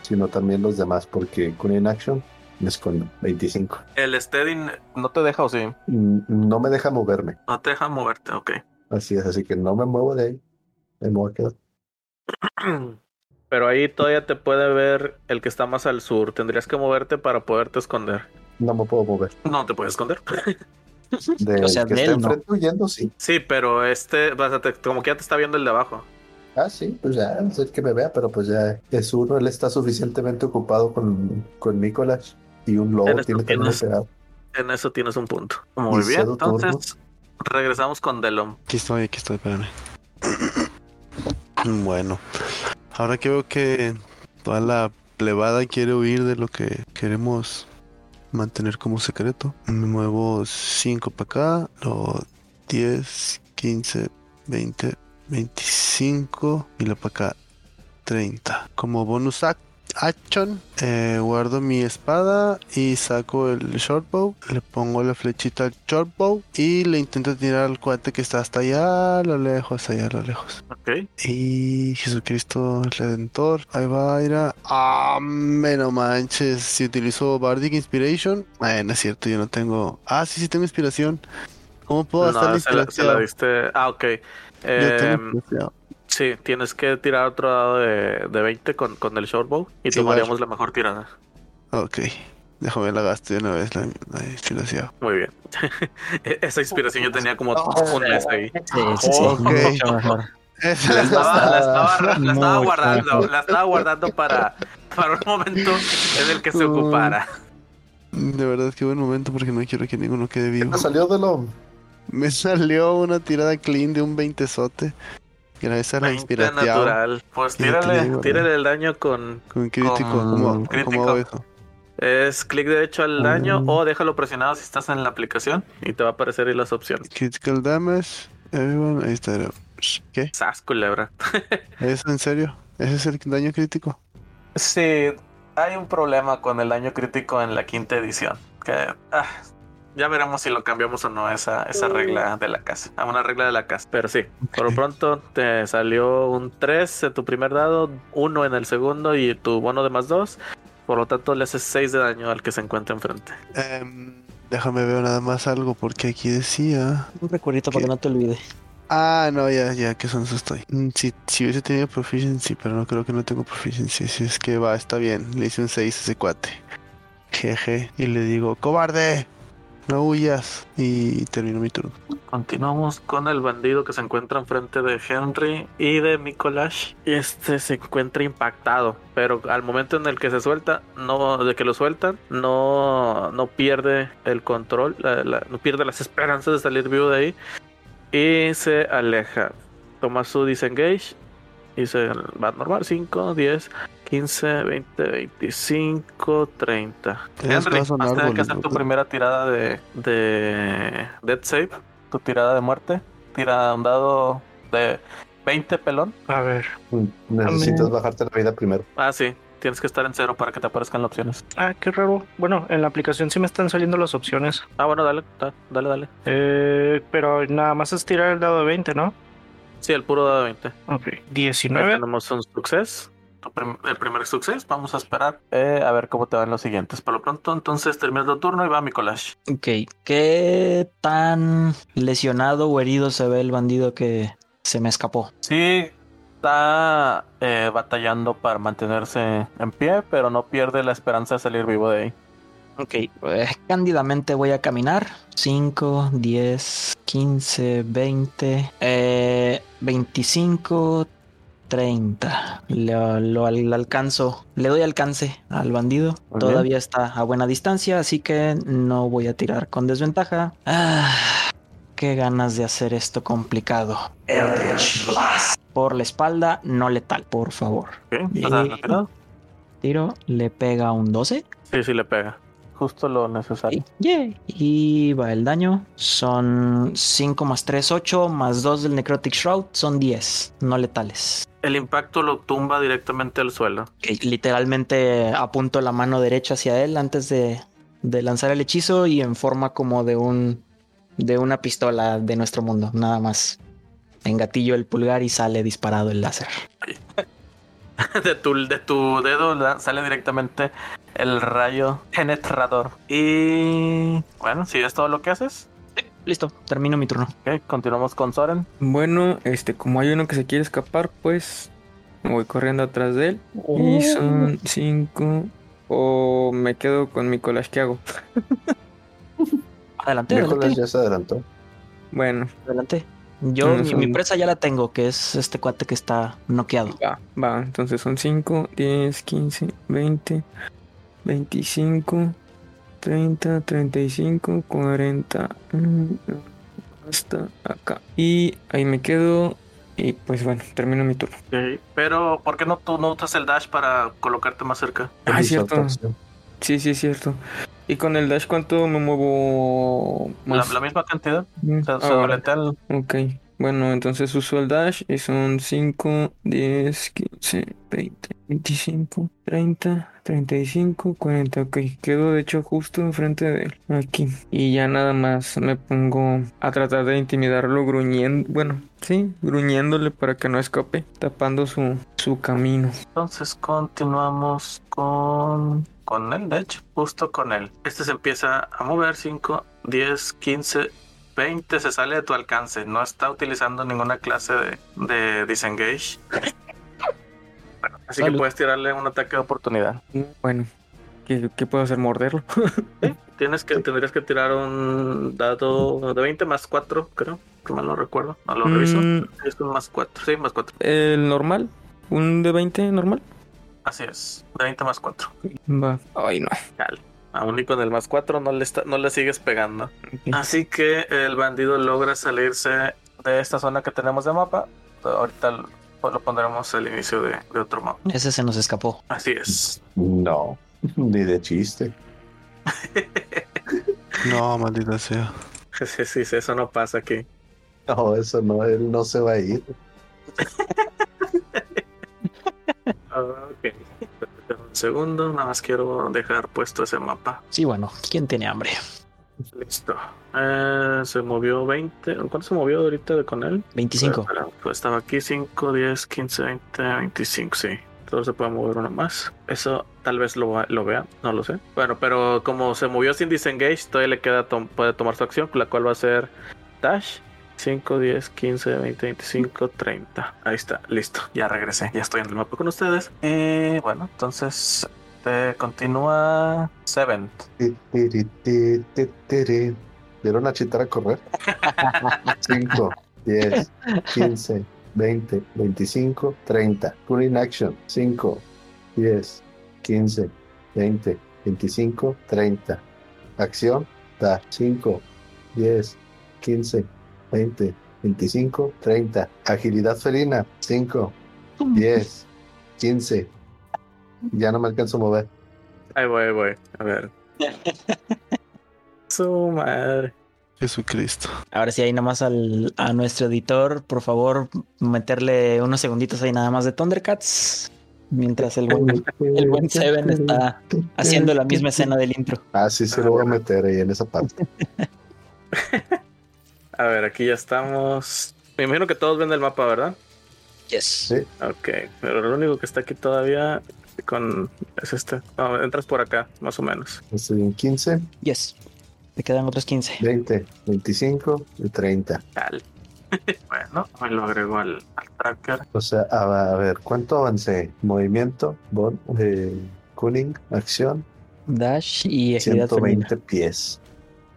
sino también los demás, porque con Inaction es con 25. El steading no te deja o sí, Mm, No me deja moverme. no te deja moverte, ok. Así es, así que no me muevo de ahí. Me voy a quedar. Pero ahí todavía te puede ver el que está más al sur. Tendrías que moverte para poderte esconder. No me puedo mover. No te puedes esconder. De O sea, que de está él no. huyendo, sí. Sí, pero este, o sea, te- como que ya te está viendo el de abajo. Ah, sí, pues ya, no sé que me vea, pero pues ya es uno, él está suficientemente ocupado con, con Nicolás y un lobo Eres tiene tienes- pegado. En eso tienes un punto. Muy Y bien. turno. Entonces, regresamos con Delon. Aquí estoy, aquí estoy, espérame. Bueno, ahora que veo que toda la plebada quiere huir de lo que queremos mantener como secreto, me muevo 5 para acá, luego 10, 15, 20, 25 y lo para acá 30. Como bonus ac- action, eh, guardo mi espada y saco el shortbow, le pongo la flechita al shortbow y le intento tirar al cuate que está hasta allá a lo lejos, allá a lo lejos. Ok. Y Jesucristo el Redentor, ahí va a ir a... Ah, me no manches, si utilizo Bardic Inspiration, eh, no es cierto, yo no tengo... Ah, sí, sí tengo inspiración. ¿Cómo puedo la No, se la, se la inspiración? diste. Ah, ok. Yo tengo Em, inspiración. Sí, tienes que tirar otro dado de, de 20 con, con el shortbow y tomaríamos la mejor tirada. Ok, déjame la gasto de una vez la, la inspiración. Muy bien. E- Esa inspiración yo tenía como un mes ahí. Sí, sí, sí. Ok. Mucho mejor. La estaba, la estaba, la estaba guardando, la estaba guardando para, para un momento en el que se ocupara. De verdad, qué buen momento porque no quiero que ninguno quede vivo. Me salió de lo Me salió una tirada clean de un 20 sote. Gracias a la 20 inspiración. natural. Pues tírale, digo, tírale el daño con. Con crítico. Con ¿Cómo, crítico. ¿Cómo hago eso? Es clic derecho al daño Mm. o déjalo presionado si estás en la aplicación y te va a aparecer ahí las opciones. Critical damage. Everyone. Ahí está. ¿Qué? Sas, culebra. ¿Es en serio? ¿Ese es el daño crítico? Sí, hay un problema con el daño crítico en la quinta edición. Que ah, ya veremos si lo cambiamos o no esa, esa regla de la casa. A una regla de la casa. Pero sí, por lo pronto te salió un 3 en tu primer dado, 1 en el segundo y tu bono de más 2. Por lo tanto, le haces 6 de daño al que se encuentra enfrente. Em, déjame ver nada más algo porque aquí decía. Un recuerdito para que no te olvide. Ah, no, ya, ya, que son estoy. Mm, Si, si hubiese tenido proficiency, pero no creo que no tengo proficiency. Si es que va, está bien. Le hice un 6 a ese cuate. Jeje. Y le digo, cobarde, no huyas. Y termino mi turno. Continuamos con el bandido que se encuentra enfrente de Henry y de Mikolash. Este se encuentra impactado, pero al momento en el que se suelta, no, de que lo sueltan, no, no pierde el control, no pierde las esperanzas de salir vivo de ahí y se aleja. Toma su disengage y se va normal: 5, 10, 15, 20, 25, 30. Tienes Henry, vas a tener que hacer tu primera tirada de, de Dead Save, tu tirada de muerte. Tira un dado de 20 pelón. A ver. Mm, Necesitas Amén. bajarte la vida primero. Ah, sí, tienes que estar en cero para que te aparezcan las opciones. Ah, qué raro. Bueno, en la aplicación sí me están saliendo las opciones. Ah, bueno, dale, da- dale, dale. Eh, pero nada más es tirar el dado de 20, ¿no? Sí, el puro dado de 20. Ok. Ahí 19. tenemos un success. Prim- El primer success, vamos a esperar eh, a ver cómo te van los siguientes. Por lo pronto, entonces termina tu turno y va mi collage. Ok, ¿qué tan lesionado o herido se ve el bandido que se me escapó? Sí, está eh, batallando para mantenerse en pie, pero no pierde la esperanza de salir vivo de ahí. Ok, eh, cándidamente voy a caminar. 5, 10, 15, 20, eh, 25, 30. Lo, lo al- alcanzo, le doy alcance al bandido. Muy Todavía está a buena distancia, así que no voy a tirar con desventaja. Ah, qué ganas de hacer esto complicado. Eldritch Blast. Por la espalda, no letal, por favor. Tiro, le pega un 12. Sí, sí le pega. Justo lo necesario. Y va el daño. Son 5 más 3, 8, más 2 del Necrotic Shroud. Son 10, no letales. El impacto lo tumba directamente al suelo. Literalmente apunto la mano derecha hacia él antes de, de lanzar el hechizo y en forma como de un de una pistola de nuestro mundo, nada más. Engatillo el pulgar y sale disparado el láser. de, tu, de tu dedo sale directamente el rayo penetrador. Y bueno, si es todo lo que haces, Listo, termino mi turno. ok, continuamos con Soren. Bueno, este, como hay uno que se quiere escapar, pues me voy corriendo atrás de él. Y son cinco. O me quedo con mi collage que hago. Adelante, adelante, ya se adelantó. Bueno, adelante. Yo, No, mi, son- mi presa ya la tengo, que es este cuate que está noqueado. va, va. Entonces son 5, 10, 15, 20, 25, 30, 35, 40. mm, Hasta acá. Y ahí me quedo. Y pues bueno, termino mi turno. Ok, Pero, ¿por qué no tú no usas el dash para colocarte más cerca? Ah, es cierto. opción. Sí, sí, es cierto. Y con el dash, ¿cuánto me muevo La, más? la misma cantidad. Mm, el- Ok. Bueno, entonces uso el dash y son 5, 10, 15, 20, 25, 30, 35, 40. Ok, quedo de hecho justo enfrente de él. Aquí. Y ya nada más me pongo a tratar de intimidarlo gruñendo. Bueno, sí, gruñéndole para que no escape, tapando su, su camino. Entonces continuamos con, con él, de hecho, justo con él. Este se empieza a mover 5, 10, 15, 20, se sale de tu alcance. No está utilizando ninguna clase de, de disengage. Bueno, así que Salud. puedes tirarle un ataque de oportunidad. Bueno, ¿qué, qué puedo hacer? ¿Morderlo? Tienes que, tendrías que tirar un dado de 20 más 4, creo. Que mal no recuerdo. No lo reviso. Mm, Es un más 4. Sí, más 4. el normal. ¿Un de 20 normal? Así es. De 20 más 4. Va. Ay, no. Dale. Aún y con el más 4 no le, está, no le sigues pegando. Así que el bandido logra salirse de esta zona que tenemos de mapa. Ahorita lo, lo pondremos al inicio de, de otro mapa. Ese se nos escapó. Así es. No, ni de chiste. No, maldita sea. Sí, sí, sí, eso no pasa aquí. No, eso no, él no se va a ir. Ok. Un segundo, nada más quiero dejar puesto ese mapa. Sí, bueno, ¿quién tiene hambre? Listo. Eh, se movió 20. ¿Cuánto se movió ahorita con él? 25. Espera, pues estaba aquí 5, 10, 15, 20, 25, sí. Solo se puede mover uno más. Eso tal vez lo, lo vea, no lo sé. Bueno, pero como se movió sin disengage, todavía le queda, tom- puede tomar su acción, la cual va a ser dash. 5, 10, 15, 20, 25, 30. Ahí está, listo. Ya regresé, ya estoy en el mapa con ustedes. Y bueno, entonces Este continúa Seven. Ti, tiri, ti, ti, tiri. ¿Vieron a Chitara correr? 5, 10, 15, 20, 25, 30. Full in action. 5, 10, 15, 20, 25, 30. Acción. Da. 5, 10, 15, 20, 25, 30. Agilidad felina. 5, 10, 15. Ya no me alcanzo a mover. Ahí voy, ahí voy. A ver. Su madre. Jesucristo. Ahora sí, ahí nada más al, a nuestro editor, por favor, meterle unos segunditos ahí nada más de Thundercats. Mientras el buen, el buen Seven está haciendo la misma escena del intro. Ah, sí, se lo voy a meter ahí en esa parte. A ver, aquí ya estamos. Me imagino que todos ven el mapa, ¿verdad? Yes. Sí. Ok, pero lo único que está aquí todavía con es este. No, entras por acá, más o menos. Estoy en 15, Yes. Me quedan otros 15. 20, 25 y 30. Tal. bueno, me lo agrego al, al tracker. O sea, a, a ver, ¿cuánto avancé? Movimiento, bon, eh, cooling, acción, Dash y agilidad femenina. 120 pies.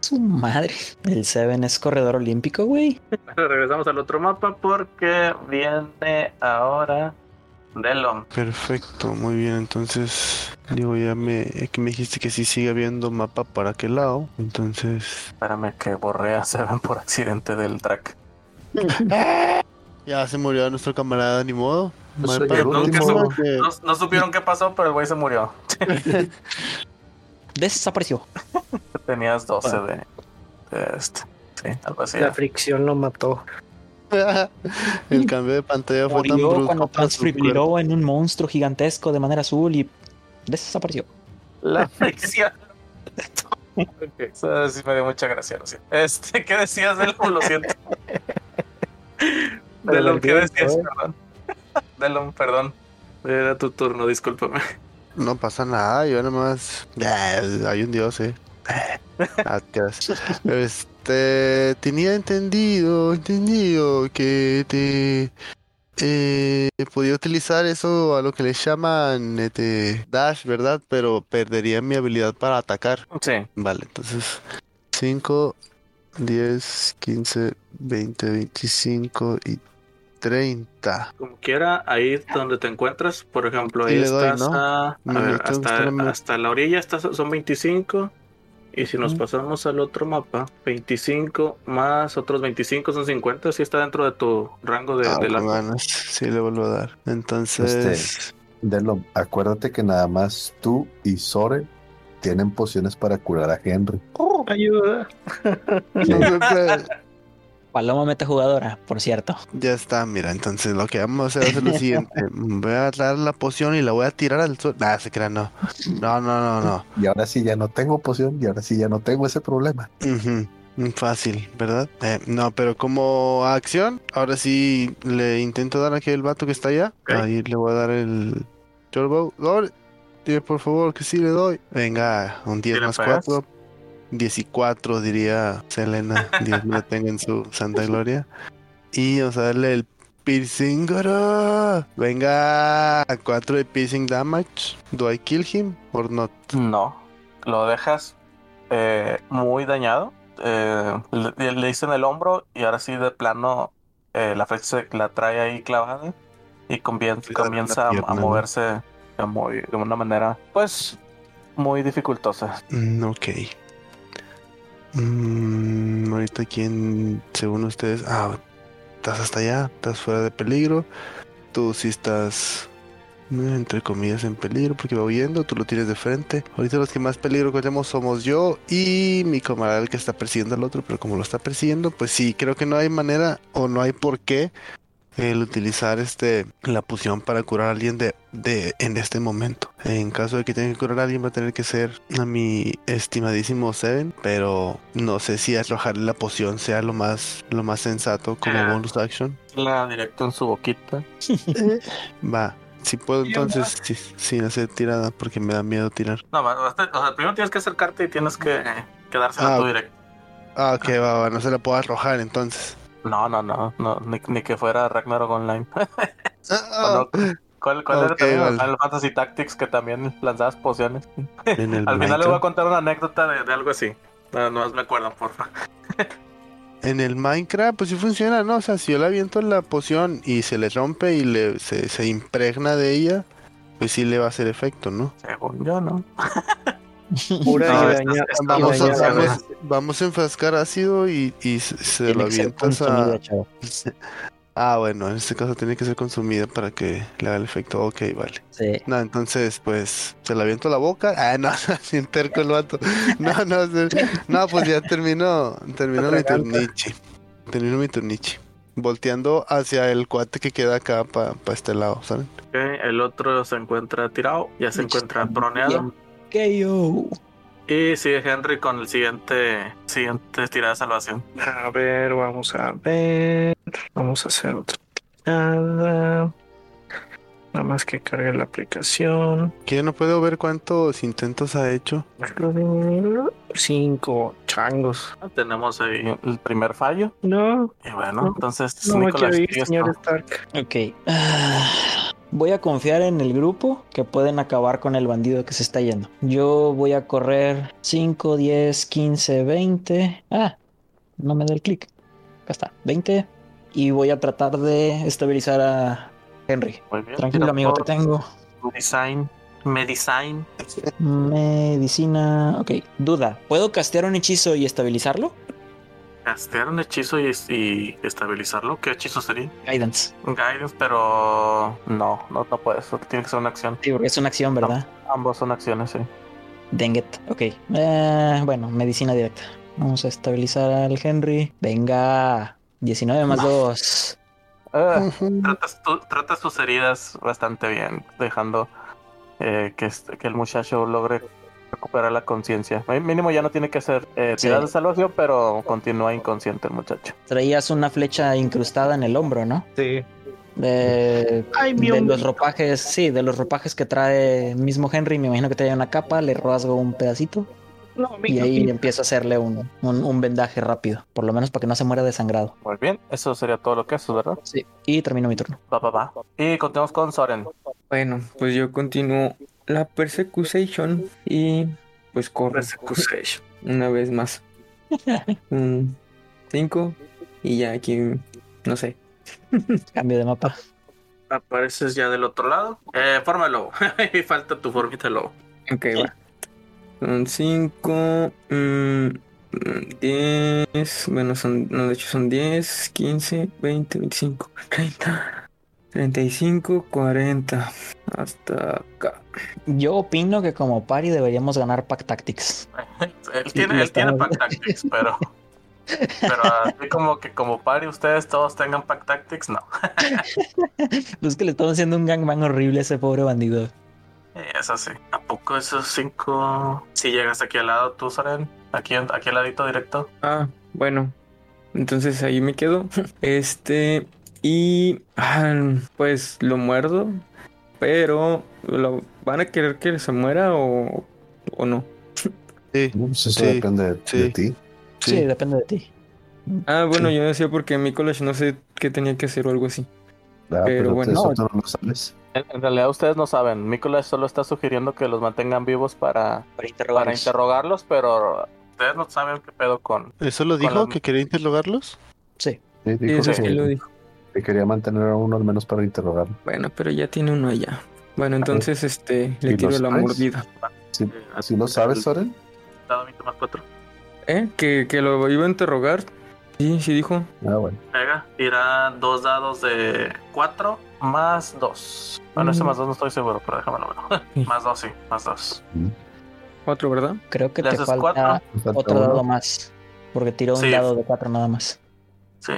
Su madre. El Seven es corredor olímpico, güey. Regresamos al otro mapa porque viene ahora Delon. Perfecto, muy bien. Entonces, digo, ya me, que me dijiste que sí sigue habiendo mapa para aquel lado. Entonces, Espérame que borré a Seven por accidente del track. ya se murió nuestro camarada, ni modo. Pues No, no supieron qué pasó, pero el güey se murió. Desapareció. Tenías 12 de, de este. Sí, algo así. La fricción lo mató. El cambio de pantalla fue tan brusco. cuando transfiguró en un monstruo gigantesco de manera azul y desapareció. La fricción. Eso sí me dio mucha gracia, lo siento. Este, ¿qué decías de lo siento? Delon, ¿qué decías? Perdón. Delon, perdón. Era tu turno, discúlpame. No pasa nada, yo nomás. Ya, hay un dios, eh. Este. Tenía entendido, entendido que te. Eh, podía utilizar eso a lo que le llaman este, dash, ¿verdad? Pero perdería mi habilidad para atacar. Sí. Vale, entonces 5, 10, 15, 20, 25 y 30. Como quiera, ahí donde te encuentras, por ejemplo, ahí doy, estás ¿no? a, ver, hasta, la orilla estás, son 25. Y si nos pasamos al otro mapa, 25 más otros 25 son 50. Si está dentro de tu rango de, Ah, de la... ganas, sí le vuelvo a dar. Entonces, Este, acuérdate que nada más tú y Sore tienen pociones para curar a Henry. Ayuda. Paloma metajugadora, por cierto. ya está, mira, entonces lo que vamos a hacer ser lo siguiente. Voy a agarrar la poción y la voy a tirar al suelo. Nah, se crea, no. No, no, no, no. Y ahora sí ya no tengo poción y ahora sí ya no tengo ese problema. Ujú, Fácil, ¿verdad? Eh, no, pero como acción, ahora sí le intento dar a aquel vato que está allá. Ahí le voy a dar el turbo. Lord, dime por favor que sí le doy. Venga, un 10 ¿Sí le más pegas? 4. 14 diría Selena. Dios me la tenga en su santa gloria. Y vamos a darle el piercing. Venga, 4 de piercing damage. ¿Do I kill him or not? No, lo dejas eh, muy dañado. eh, le, le hice en el hombro y ahora sí de plano eh, la flecha se la trae ahí clavada y comienza a, pierna, a ¿no? moverse de, muy- de una manera pues muy dificultosa. Mm, ok. Mm, ahorita quién, según ustedes, ah, estás hasta allá, estás fuera de peligro. Tú sí estás, eh, entre comillas, en peligro porque va huyendo, tú lo tienes de frente. Ahorita los que más peligro corremos somos yo y mi camarada el que está persiguiendo al otro, pero como lo está persiguiendo, pues sí, creo que no hay manera o no hay por qué el utilizar este la poción para curar a alguien de, de en este momento. En caso de que tenga que curar a alguien va a tener que ser a mi estimadísimo Seven, pero no sé si arrojarle la poción sea lo más lo más sensato como Ah. bonus action. La directo en su boquita. Va, si puedo entonces sí, sin hacer tirada porque me da miedo tirar. No, o sea, primero tienes que acercarte y tienes que quedársela Ah, tú ok. directo. Ah, ok, va, va, no se la puedo arrojar entonces. No, no, no, no ni, ni que fuera Ragnarok Online. Ah, Con, ¿Cuál, cuál era Ok, también? vale. Final Fantasy Tactics que también lanzabas pociones. Al final les voy a Minecraft. contar una anécdota de, de algo así. No, no me acuerdo, porfa. En el Minecraft, pues sí funciona, ¿no? O sea, si yo le aviento la poción y se le rompe y le, se, se impregna de ella, pues sí le va a hacer efecto, ¿no? Según yo, ¿no? No, daña- Vamos a, vamos, vamos a enfrascar ácido y, y se, lo avientas a... chavo. Ah, bueno, en este caso tiene que ser consumida para que le haga el efecto. Ok, vale. Sí. No, entonces, pues, se la aviento a la boca. Ah, no, sin terco el vato. No, no, se- no, pues ya terminó, terminó mi turnichi. Terminó mi turnichi. Volteando hacia el cuate que queda acá para este lado, ¿saben? El otro se encuentra tirado, ya se encuentra proneado. KO. Y sigue Henry con el siguiente, siguiente tirada de salvación. A ver, vamos a ver. Vamos a hacer otra. Nada. Nada más que cargue la aplicación. Que no puedo ver cuántos intentos ha hecho. Cinco changos. Tenemos ahí el primer fallo. No, Y bueno, No, entonces no me Nicolás, quiero ir, señor. Stark. Ok. Ah, voy a confiar en el grupo que pueden acabar con el bandido que se está yendo. Yo voy a correr 5, 10, 15, 20. Ah, no me da el clic. Acá está, 20. Y voy a tratar de estabilizar a Henry. Muy bien. Tranquilo, amigo, te tengo. Design. Medicine. Medicina. Ok, duda. ¿Puedo castear un hechizo y estabilizarlo? Castear un hechizo y, y estabilizarlo. ¿Qué hechizo sería? Guidance. Guidance, pero no, no, no puedes. Tiene que ser una acción. Sí, porque es una acción, ¿verdad? Ambos son acciones, sí. Dang it. Ok. Eh, bueno, medicina directa. Vamos a estabilizar al Henry. Venga. 19 más 2. Ah, tratas, tu- tratas tus heridas bastante bien, dejando eh, que, este- que el muchacho logre recuperar la conciencia. Mínimo ya no tiene que hacer eh, Sí. tiradas de salvación, pero continúa inconsciente el muchacho. Traías una flecha incrustada en el hombro, ¿no? Sí. De, Ay, mi de los ropajes, sí, de los ropajes que trae mismo Henry. Me imagino que trae una capa, le rasgo un pedacito No, y mi- ahí empiezo a hacerle un, un, un vendaje rápido. Por lo menos para que no se muera desangrado. Muy bien, eso sería todo lo que haces, ¿verdad? Sí. Y termino mi turno. Va, va, va. Y continuamos con Soren. Bueno, pues yo continúo la persecution y pues corro Persecution. una vez más. Un 5 y ya aquí, no sé. Cambio de mapa. Apareces ya del otro lado. Eh, fórmalo. Y falta tu formita de lobo. Ok, va. Son 5, 10, bueno, son, no, de hecho son 10, 15, 20, 25, 30, 35, 40, hasta acá. Yo opino que como pari deberíamos ganar Pack Tactics. Él tiene, él tiene Pack Tactics, pero. Pero así como que como pari ustedes todos tengan Pack Tactics, no. Pues que le estamos haciendo un gangbang horrible a ese pobre bandido. Eso sí. ¿A poco esos cinco? Si llegas aquí al lado tú, Soren. Aquí, aquí al ladito directo. Ah, bueno, entonces ahí me quedo. Este, y ah, pues lo muerdo, pero ¿lo van a querer que se muera o, o no? Sí, Pues eso Sí, depende de, de sí. ti. Sí, sí. depende de ti. Ah, bueno, yo decía porque mi college no sé qué tenía que hacer o algo así. Ah, Pero pero, bueno, eso no. tú no lo sabes. En, en realidad ustedes no saben. Nicolás solo está sugiriendo que los mantengan vivos para, Para para interrogarlos. interrogarlos, pero ustedes no saben qué pedo con. ¿Eso lo Con dijo? la- ¿Que quería interrogarlos? Sí. Sí, Sí, dijo eso que, sí lo dijo. Que quería mantener a uno al menos para interrogarlo. Bueno, pero ya tiene uno allá. Bueno, entonces este le ¿Y tiro la mordida. Sí, ¿Sí lo sabes, Soren? Dado 20 más 4. ¿Eh? Que, que lo iba a interrogar. Sí, sí dijo. Ah, bueno. Venga, irá dos dados de 4 más 2. Bueno, ese Mm. más 2 no estoy seguro, pero déjamelo ver. Sí. más 2, sí, más 2. Cuatro, ¿verdad? Creo que ¿Le te falta cuatro? Otro dado más. Porque tiró un dado de cuatro nada más. Sí.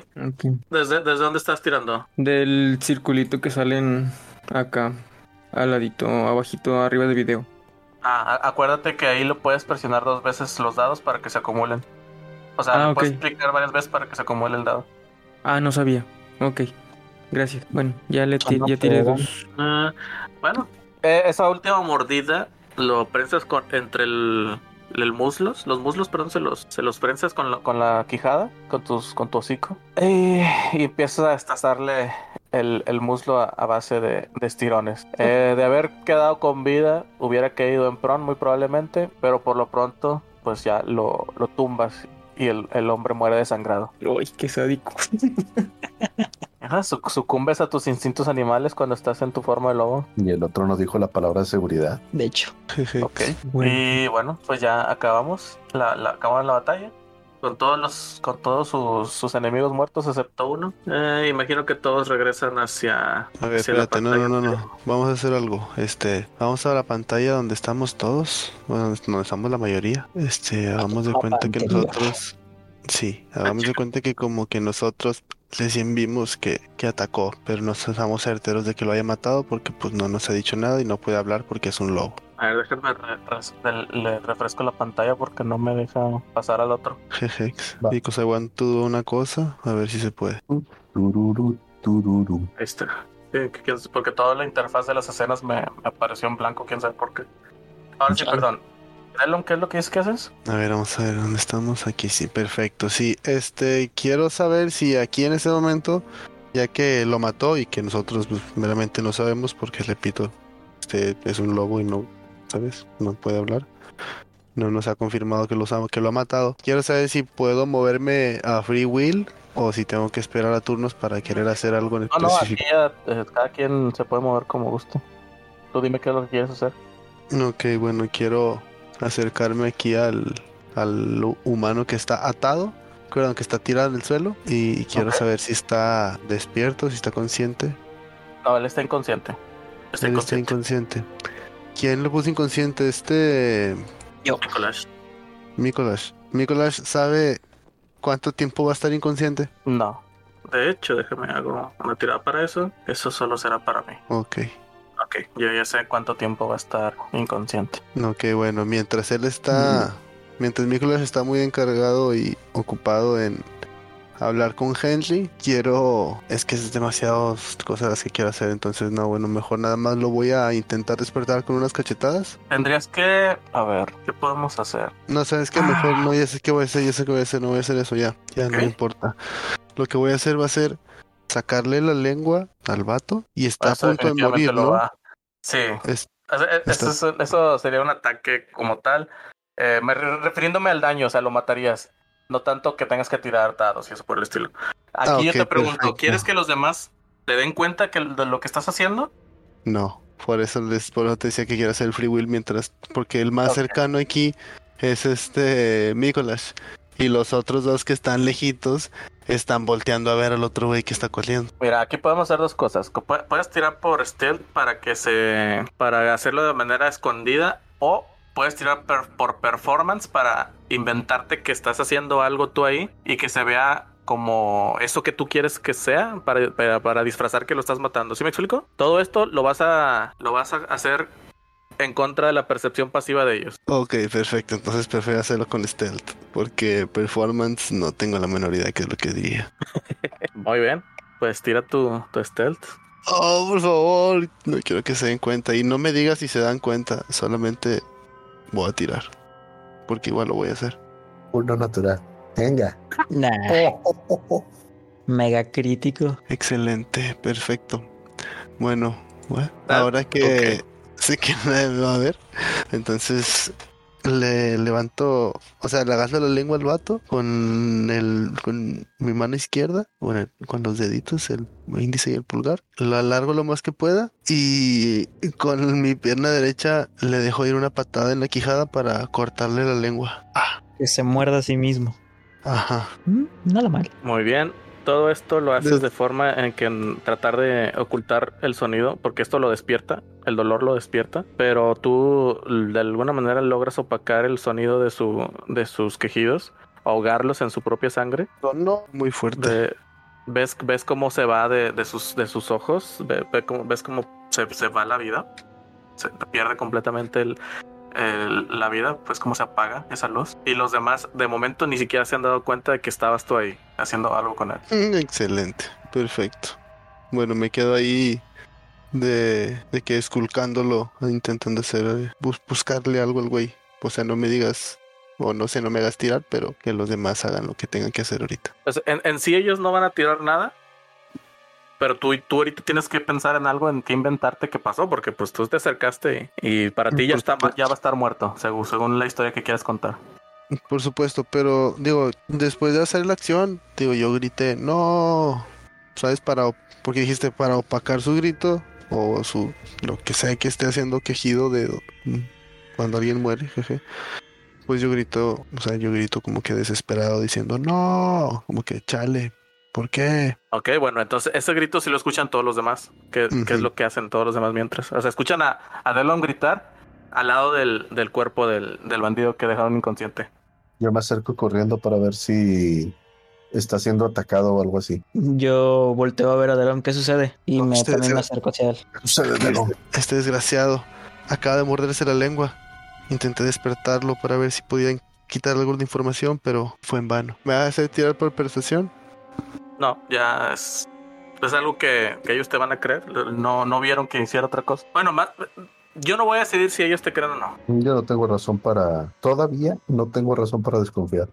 ¿Desde, ¿Desde dónde estás tirando? Del circulito que salen acá, al ladito, abajito, arriba del video. Ah, acuérdate que ahí lo puedes presionar dos veces los dados para que se acumulen. O sea, Ah, puedes clicar varias veces para que se acumule el dado. Ah, no sabía. Ok. Gracias. Bueno, ya le ti- no, ya tiré pero- dos. Ah, bueno, eh, esa última mordida lo prensas con, entre el, el muslos, los muslos, perdón, se los, se los prensas con, la- con la quijada, con, tus, con tu hocico. Eh, y empiezas a destazarle el, el muslo a, a base de, de estirones. Eh, de haber quedado con vida, hubiera caído en pron muy probablemente, pero por lo pronto, pues ya lo, lo tumbas y el, el hombre muere desangrado. Uy, qué sádico. Ajá, su- sucumbes a tus instintos animales cuando estás en tu forma de lobo. Y el otro nos dijo la palabra de seguridad. De hecho. Ok. Bueno. Y bueno, pues ya acabamos la, la, acabamos la batalla. Con todos los, con todos sus, sus enemigos muertos, excepto uno. Eh, imagino que todos regresan hacia. A ver, hacia la espérate, no, no, no, no. Vamos a hacer algo. Este, vamos a la pantalla donde estamos todos, bueno, donde estamos la mayoría. Este, hagamos de cuenta que nosotros, sí, hagamos de cuenta que como que nosotros recién vimos que, que atacó, pero no estamos certeros de que lo haya matado porque pues no nos ha dicho nada y no puede hablar porque es un lobo. A ver, déjenme re- le, refresco la pantalla porque no me deja pasar al otro. I want to do una cosa, a ver si se puede. Ahí está. Que- porque toda la interfaz de las escenas me, me apareció en blanco, quién sabe por qué. Ahora sí, perdón. Elon, ¿qué es lo que dices que haces? A ver, vamos a ver dónde estamos. Aquí sí, perfecto. Sí, este, quiero saber si aquí en ese momento, ya que lo mató y que nosotros pues, meramente no sabemos, porque repito, este es un lobo y no, ¿sabes? No puede hablar. No nos ha confirmado que, los ha- que lo ha matado. Quiero saber si puedo moverme a Free Will o si tengo que esperar a turnos para querer hacer algo en No, no, aquí específico. ya eh, cada quien se puede mover como guste. Tú dime qué es lo que quieres hacer. Ok, bueno, quiero acercarme aquí al, al hu- humano que está atado, perdón, que está tirado en el suelo y quiero saber si está despierto, si está consciente. No, él está inconsciente. Está Él está inconsciente. inconsciente. ¿Quién lo puso inconsciente? Este yo. Nicolás. Nicolás. Nicolás sabe cuánto tiempo va a estar inconsciente. No. De hecho, déjame hago una tirada para eso. Eso solo será para mí. Ok. Ok, yo ya sé cuánto tiempo va a estar inconsciente. Ok, bueno, mientras él está, mientras Nicolás está muy encargado y ocupado en hablar con Henry, quiero, es que es demasiadas cosas las que quiero hacer, entonces no, bueno, mejor nada más lo voy a intentar despertar con unas cachetadas. Tendrías que... A ver, ¿qué podemos hacer? No, sabes que mejor no, ya sé qué voy a hacer, ya sé qué voy a hacer, no voy a hacer eso ya, ya no importa. Lo que voy a hacer va a ser sacarle la lengua al vato y está a punto de morir, lo ¿no? va- Sí. Es- Eso, eso- eso- eso sería un ataque como tal. Eh, me re- refiriéndome al daño, o sea, lo matarías. No tanto que tengas que tirar dados y eso por el estilo. Aquí Ah, yo te pregunto, perfecto. ¿quieres que los demás te den cuenta que, de lo que estás haciendo? No, por eso les por eso te decía que quiero hacer el free will mientras, porque el más cercano aquí es este Mikolash y los otros dos que están lejitos están volteando a ver al otro güey que está corriendo. Mira, aquí podemos hacer dos cosas. Co- pu- Puedes tirar por stealth para que se. para hacerlo de manera escondida. O puedes tirar por performance para inventarte que estás haciendo algo tú ahí y que se vea como eso que tú quieres que sea para, para, para disfrazar que lo estás matando. ¿Sí me explico? Todo esto lo vas a. lo vas a hacer en contra de la percepción pasiva de ellos. Ok, perfecto, entonces prefiero hacerlo con stealth, porque performance no tengo la menor idea qué es lo que diría. Muy bien. Pues tira tu, tu stealth. Oh, por favor, no quiero que se den cuenta y no me digas si se dan cuenta, solamente voy a tirar, porque igual lo voy a hacer. Uno natural. Venga. Nah, Oh, oh, oh, oh. mega crítico. Excelente, perfecto. Bueno, bueno, Ah, ahora que sé que nadie me va a ver, entonces le levanto, o sea, le agarro la lengua al vato con el, con mi mano izquierda, bueno, con los deditos, el índice y el pulgar, lo alargo lo más que pueda y con mi pierna derecha le dejo ir una patada en la quijada para cortarle la lengua. Ah, Que se muerda a sí mismo. ajá. Mm, Nada mal. Muy bien. Todo esto lo haces de forma en que tratar de ocultar el sonido, porque esto lo despierta, el dolor lo despierta, pero tú de alguna manera logras opacar el sonido de su de sus quejidos, ahogarlos en su propia sangre. No, muy fuerte. De- ves ves cómo se va de, de sus de sus ojos, ve- ve cómo- ves cómo se, se va la vida, se pierde completamente el, el- la vida, pues cómo se apaga esa luz y los demás de momento ni siquiera se han dado cuenta de que estabas tú ahí haciendo algo con él. Mm, Excelente, perfecto. Bueno, me quedo ahí de, de que esculcándolo, intentando hacer, bus- buscarle algo al güey. O sea, no me digas, o no sé, no me hagas tirar, pero que los demás hagan lo que tengan que hacer ahorita. Pues, en, en sí ellos no van a tirar nada. Pero tú, tú ahorita tienes que pensar en algo en qué inventarte qué pasó, porque pues tú te acercaste y, para ti ya, está, ya va a estar muerto, según, según la historia que quieras contar. Por supuesto, pero digo, después de hacer la acción, digo, yo grité, no, ¿sabes? Para, porque dijiste para opacar su grito o su, lo que sea que esté haciendo quejido de cuando alguien muere, jeje. Pues yo grito, o sea, yo grito como que desesperado diciendo, no, como que chale, ¿por qué? Ok, bueno, entonces ese grito sí lo escuchan todos los demás, que, es lo que hacen todos los demás mientras. O sea, escuchan a, a Delon gritar al lado del, del cuerpo del, del bandido que dejaron inconsciente. Yo me acerco corriendo para ver si está siendo atacado o algo así. Yo volteo a ver a Delon qué sucede y me, también me acerco hacia él. sucede, Delon? Este, este, desgraciado acaba de morderse la lengua. Intenté despertarlo para ver si podían quitarle alguna información, pero fue en vano. ¿Me hacer tirar por percepción? No, ya es, es algo que, que, ellos te van a creer. No, no vieron que hiciera otra cosa. Bueno, más, yo no voy a decidir si ellos te creen o no. Yo no tengo razón para. Todavía no tengo razón para desconfiar.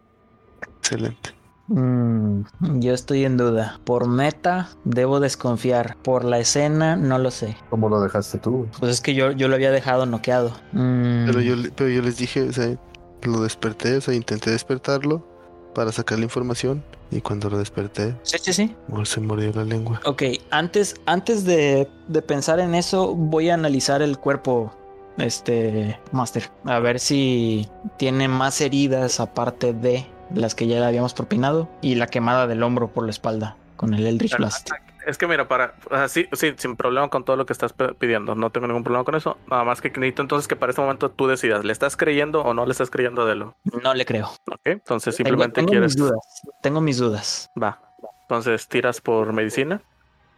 Excelente. Mm, yo estoy en duda. Por meta, debo desconfiar. Por la escena, no lo sé. ¿Cómo lo dejaste tú? Pues es que yo, yo lo había dejado noqueado. Mm. Pero, yo, pero yo les dije, o sea, lo desperté, o sea, intenté despertarlo para sacar la información. Y cuando lo desperté, sí, sí, sí. se murió la lengua. Ok, antes, antes de, de pensar en eso, voy a analizar el cuerpo este Master. A ver si tiene más heridas aparte de las que ya le habíamos propinado y la quemada del hombro por la espalda con el Eldritch Blast. Es que mira, para así, sí, sin problema con todo lo que estás pidiendo, no tengo ningún problema con eso. Nada más que necesito entonces que para este momento tú decidas, ¿le estás creyendo o no le estás creyendo a Delo? No le creo. Ok, entonces simplemente quieres. Mis dudas. Tengo mis dudas. Va. Entonces tiras por medicina.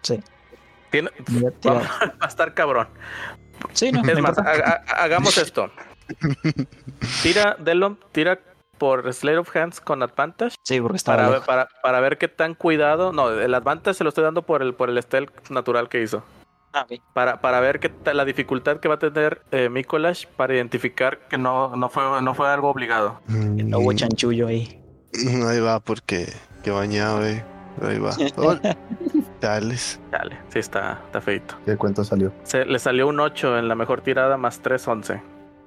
Sí. Va a estar cabrón. Sí, no. Es más, hagamos esto. Tira, Delon, tira por Slate of Hands con Advantage. Sí, porque está para, para, para, ver qué tan cuidado. No, el Advantage se lo estoy dando por el, por el stealth natural que hizo. Ah, okay. para, para ver qué la dificultad que va a tener eh, Mikolash para identificar que no, no, fue, no fue algo obligado. no hubo chanchullo ahí. Ahí va, porque qué bañado, eh. Ahí va. Dales. Dale, sí está, está feito. ¿Qué cuento salió? Se, le salió un 8 en la mejor tirada más 3, 11.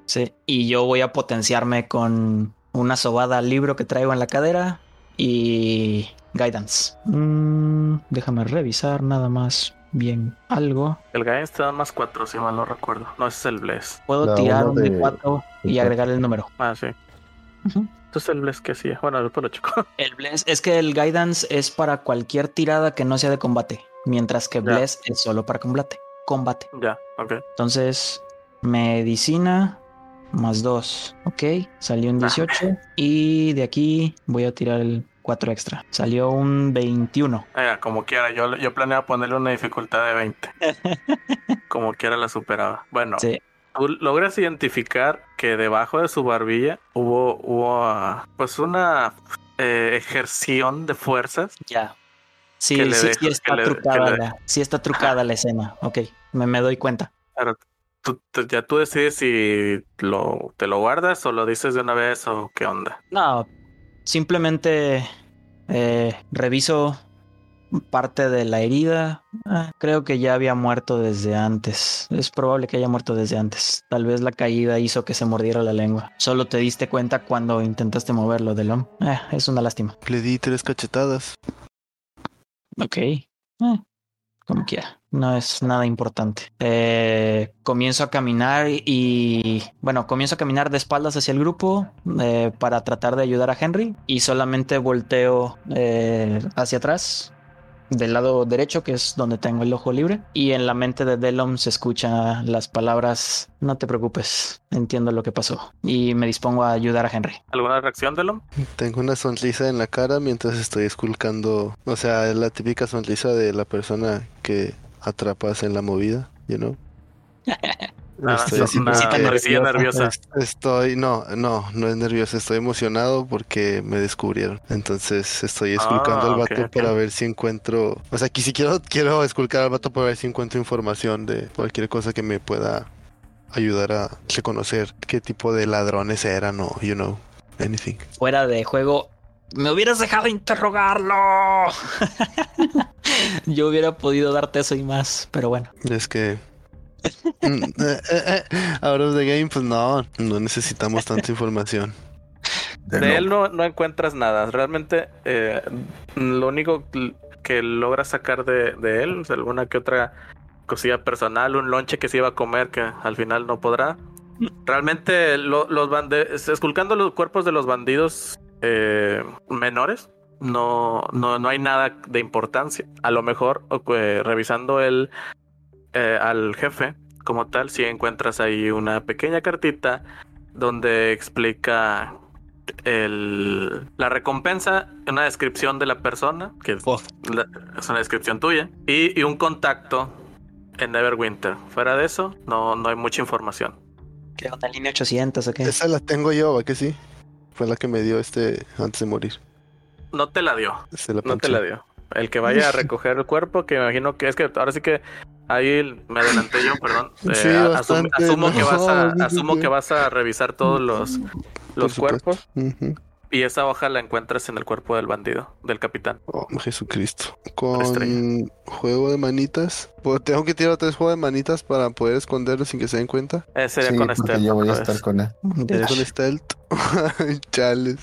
Sí, y yo voy a potenciarme con una sobada al libro que traigo en la cadera y guidance. Mm, déjame revisar nada más bien algo. El guidance te da más 4, si mal no recuerdo. No, ese es el bless. Puedo tirar un de 4 y agregar el número. Ah, sí. Entonces el bless que sí. Bueno, después lo chico. El bless es que el guidance es para cualquier tirada que no sea de combate, mientras que bless es solo para combate. Combate. Ya, ok. Entonces, medicina, más 2. Ok, salió un 18. Ah. Y de aquí voy a tirar el 4 extra. Salió un 21. Ah, como quiera, yo, yo planeaba ponerle una dificultad de 20. como quiera la superaba. Bueno, tú logras identificar que debajo de su barbilla hubo, hubo pues una eh, ejerción de fuerzas. Ya. Sí, sí, sí, está trucada la, sí está trucada la escena. Ok, me, me doy cuenta. Tú, ya tú decides si lo, te lo guardas o lo dices de una vez o qué onda. No, simplemente eh, reviso parte de la herida. Ah, creo que ya había muerto desde antes. Es probable que haya muerto desde antes. Tal vez la caída hizo que se mordiera la lengua. Solo te diste cuenta cuando intentaste moverlo, Delon. Eh, es una lástima. Le di tres cachetadas. Ok. Eh, como quiera no es nada importante. Eh, comienzo a caminar y, bueno, comienzo a caminar de espaldas hacia el grupo eh, para tratar de ayudar a Henry y solamente volteo eh, hacia atrás del lado derecho, que es donde tengo el ojo libre, y en la mente de Delom se escuchan las palabras, no te preocupes, entiendo lo que pasó, y me dispongo a ayudar a Henry. ¿Alguna reacción, Delom? Tengo una sonrisa en la cara mientras estoy esculcando, o sea, la típica sonrisa de la persona que atrapas en la movida, you know. estoy nerviosa. Estoy, no, no, no es nerviosa, estoy emocionado porque me descubrieron. Entonces estoy esculcando al ah, vato para ver si encuentro, o sea, aquí si quiero, quiero esculcar al vato para ver si encuentro información de cualquier cosa que me pueda ayudar a reconocer qué tipo de ladrones eran o, you know, anything. Fuera de juego, me hubieras dejado interrogarlo. Yo hubiera podido darte eso y más, pero bueno. Es que. Mm, eh, eh, eh, Out of the game, pues no, no necesitamos tanta información. De él no, no encuentras nada. Realmente, eh, lo único que logras sacar de, de él es alguna que otra cosilla personal, un lonche que se iba a comer que al final no podrá. Realmente, lo- los bandidos, esculcando los cuerpos de los bandidos eh, menores, no, no, no hay nada de importancia. A lo mejor, que revisando el eh, al jefe como tal, si encuentras ahí una pequeña cartita donde explica el, la recompensa, una descripción de la persona, que es, Oh. la- es una descripción tuya, y, y un contacto en Neverwinter. Fuera de eso, no, no hay mucha información. ¿Qué onda, línea 800 o qué? Esa la tengo yo, ¿va que sí? Fue la que me dio este antes de morir. No te la dio. Se la No te la dio. El que vaya a recoger el cuerpo, que me imagino que es que ahora sí que ahí me adelanté yo, perdón. Eh, Sí, asum- bastante, asumo que vas a, asumo que vas a revisar todos los, los cuerpos Ujú. Y esa hoja la encuentras en el cuerpo del bandido, del capitán. Oh, Jesucristo. estrella. Con juego de manitas. Pues tengo que tirar tres juegos de manitas para poder esconderlo sin que se den cuenta. Eh, sería Sí, con porque este. yo voy a estar con él. De Con stealth. Chales.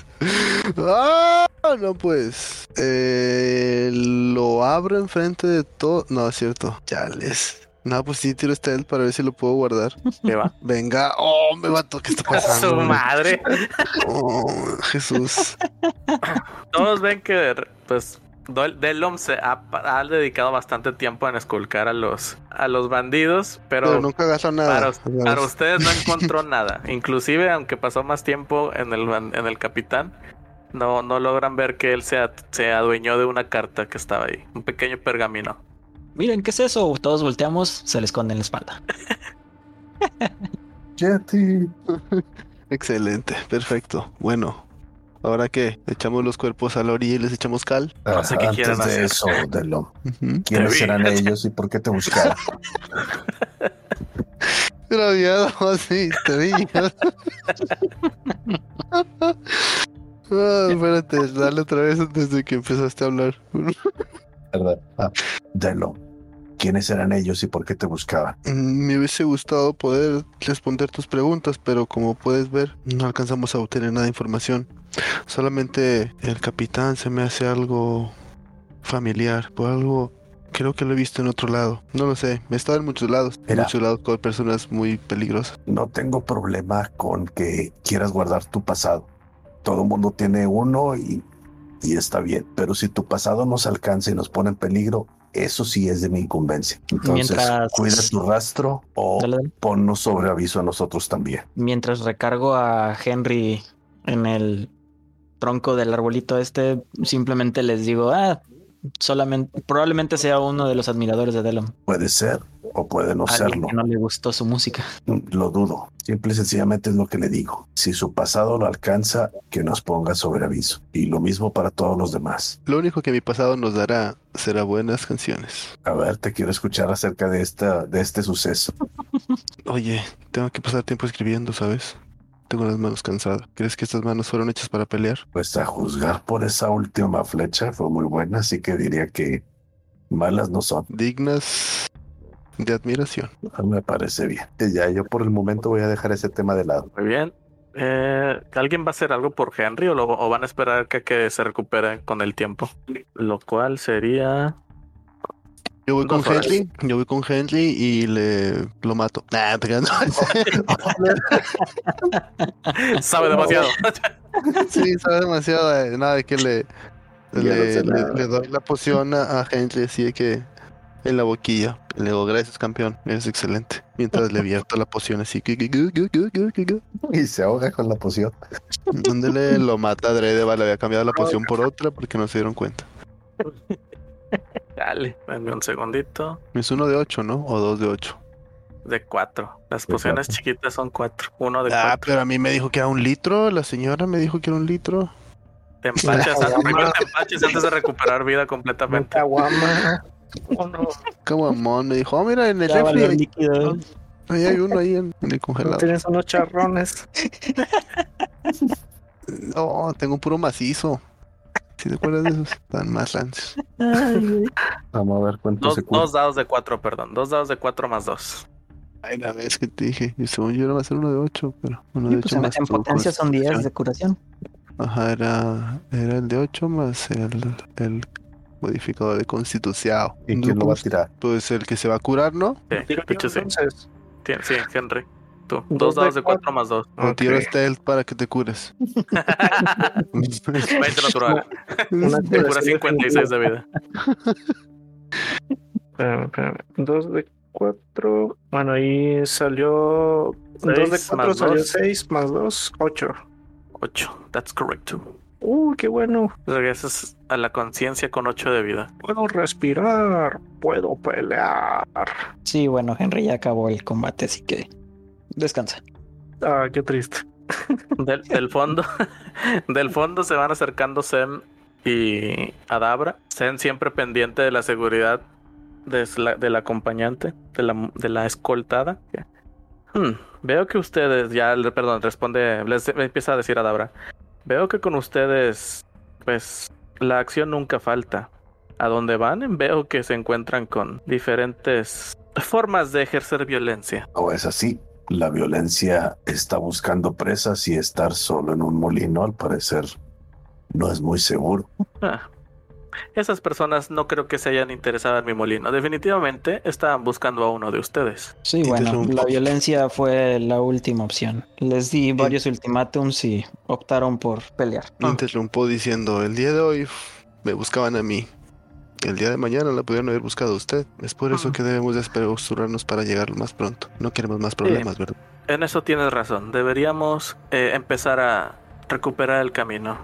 ¡Ah! No, pues. Eh, lo abro enfrente de todo. No, es cierto. Chales. No, pues sí, tiro stealth para ver si lo puedo guardar. ¿Qué va? Venga. Oh, me mató. ¿Qué está ¡A pasando? su madre! Oh, Jesús. Todos ven que, pues, Delom se ha, ha dedicado bastante tiempo en esculcar a los, a los bandidos, pero, Pero nunca agarro nada. para, para ustedes no encontró nada. Inclusive, aunque pasó más tiempo en el, en el capitán, no, no logran ver que él se adueñó de una carta que estaba ahí, un pequeño pergamino. Miren, ¿qué es eso? Todos volteamos, se le esconde en la espalda. Jetty. Excelente, perfecto. Bueno, ahora que echamos los cuerpos a la orilla y les echamos cal. No sé qué quieran de hacer. eso, Delo. Ujú. ¿Quiénes serán ellos y por qué te buscaron? Graviado así, te vi. Ah, espérate, dale otra vez antes de que empezaste a hablar. ¿Verdad? Ah, Delo. ¿Quiénes serán ellos y por qué te buscaban? Mm, Me hubiese gustado poder responder tus preguntas, pero como puedes ver, no alcanzamos a obtener nada de información. Solamente el capitán se me hace algo familiar, por algo creo que lo he visto en otro lado. No lo sé, he estado en muchos lados, en muchos lados con personas muy peligrosas. No tengo problema con que quieras guardar tu pasado. Todo el mundo tiene uno y, y está bien. Pero si tu pasado nos alcanza y nos pone en peligro, eso sí es de mi incumbencia. Entonces, Mientras- cuida tu rastro o Dale, dale. ponnos sobre aviso a nosotros también. Mientras recargo a Henry en el tronco del arbolito este, simplemente les digo, ah, solamente, probablemente sea uno de los admiradores de Delon. Puede ser o puede no Alguien serlo. que no le gustó su música. Lo dudo. Simple y sencillamente es lo que le digo. Si su pasado lo alcanza, que nos ponga sobre aviso. Y lo mismo para todos los demás. Lo único que mi pasado nos dará será buenas canciones. A ver, te quiero escuchar acerca de esta, de este suceso. Oye, tengo que pasar tiempo escribiendo, ¿sabes? Tengo las manos cansadas. ¿Crees que estas manos fueron hechas para pelear? Pues a juzgar por esa última flecha fue muy buena, así que diría que malas no son. Dignas de admiración. Me parece bien. Ya yo por el momento voy a dejar ese tema de lado. Muy bien. Eh, ¿Alguien va a hacer algo por Henry o, lo- o van a esperar que, que se recupere con el tiempo? Lo cual sería... Yo voy con. Henry, yo voy con Henry y le lo mato. Nah, no. Sabe demasiado. sí, sabe demasiado. eh, Nada de que le, no le, le- le doy la poción a, a Henry así de que en la boquilla. Le digo, gracias campeón, eres excelente. Mientras le vierto la poción así. que- que- que- que- que- que- que- que. Y se ahoga con la poción. Ándale, lo mata adrede, vale, había cambiado la poción por otra porque no se dieron cuenta. Dale, dame un segundito. Es uno de ocho, ¿no? O dos de ocho. De cuatro. Las De pociones cuatro. chiquitas son cuatro. Uno de Ah, cuatro. pero a mí me dijo que era un litro. La señora me dijo que era un litro. Te empachas, antes- primero te empachas antes de recuperar vida completamente. Caguama. Oh, no. Camamón me dijo, oh, mira, en el Ya refri. líquido. Ahí hay uno ahí en, en el No congelador. tienes unos charrones. Oh, tengo un puro macizo. ¿Sí te acuerdas de esos? Están más rancios. Vamos a ver cuánto Dos, se cura. dos dados de cuatro, perdón. Dos dados de cuatro más dos. Ay, la vez que te dije. Y según yo iba a ser uno de 8, pero uno Sí, de pues 8 en, más en tu potencia son 10 de curación. Ajá, era, era el de 8 más el, el modificador de constitución. ¿Y quién lo va a tirar? Pues el que se va a curar, ¿no? Sí, Tiro de yo, hecho sí. entonces. Tien- Sí, Henry. Dos dados de cuatro cuatro. más dos. O Ok. tiro stealth para que te cures. 20 natural. Una Te cura curación 56 de vida. Espérame, espérame. Dos de cuatro. Bueno, ahí salió. dos de Seis cuatro más salió dos. seis más dos, ocho. 8. That's correct too. Uh, qué bueno. Regresas a la conciencia con 8 de vida. Puedo respirar. Puedo pelear. Sí, bueno, Henry ya acabó el combate, así que descansa. Ah, qué triste. Del, del fondo. del fondo se van acercando Sem y Adabra. Sem siempre pendiente de la seguridad de la- del acompañante, de la, de la escoltada. Hmm, veo que ustedes ya, le- perdón, responde, les empieza a decir Adabra. Veo que con ustedes, pues, la acción nunca falta. A donde van, veo que se encuentran con diferentes formas de ejercer violencia. No es así. La violencia está buscando presas y estar solo en un molino, al parecer, no es muy seguro. Ah, Esas personas no creo que se hayan interesado en mi molino. Definitivamente estaban buscando a uno de ustedes. Sí, bueno, la violencia fue la última opción. Les di varios ultimátums y optaron por pelear. Interrumpo diciendo, el día de hoy me buscaban a mí. El día de mañana la pudieron haber buscado a usted. Es por eso que debemos de apresurarnos para llegar más pronto. No queremos más problemas, ¿verdad? En eso tienes razón. Deberíamos eh, empezar a recuperar el camino.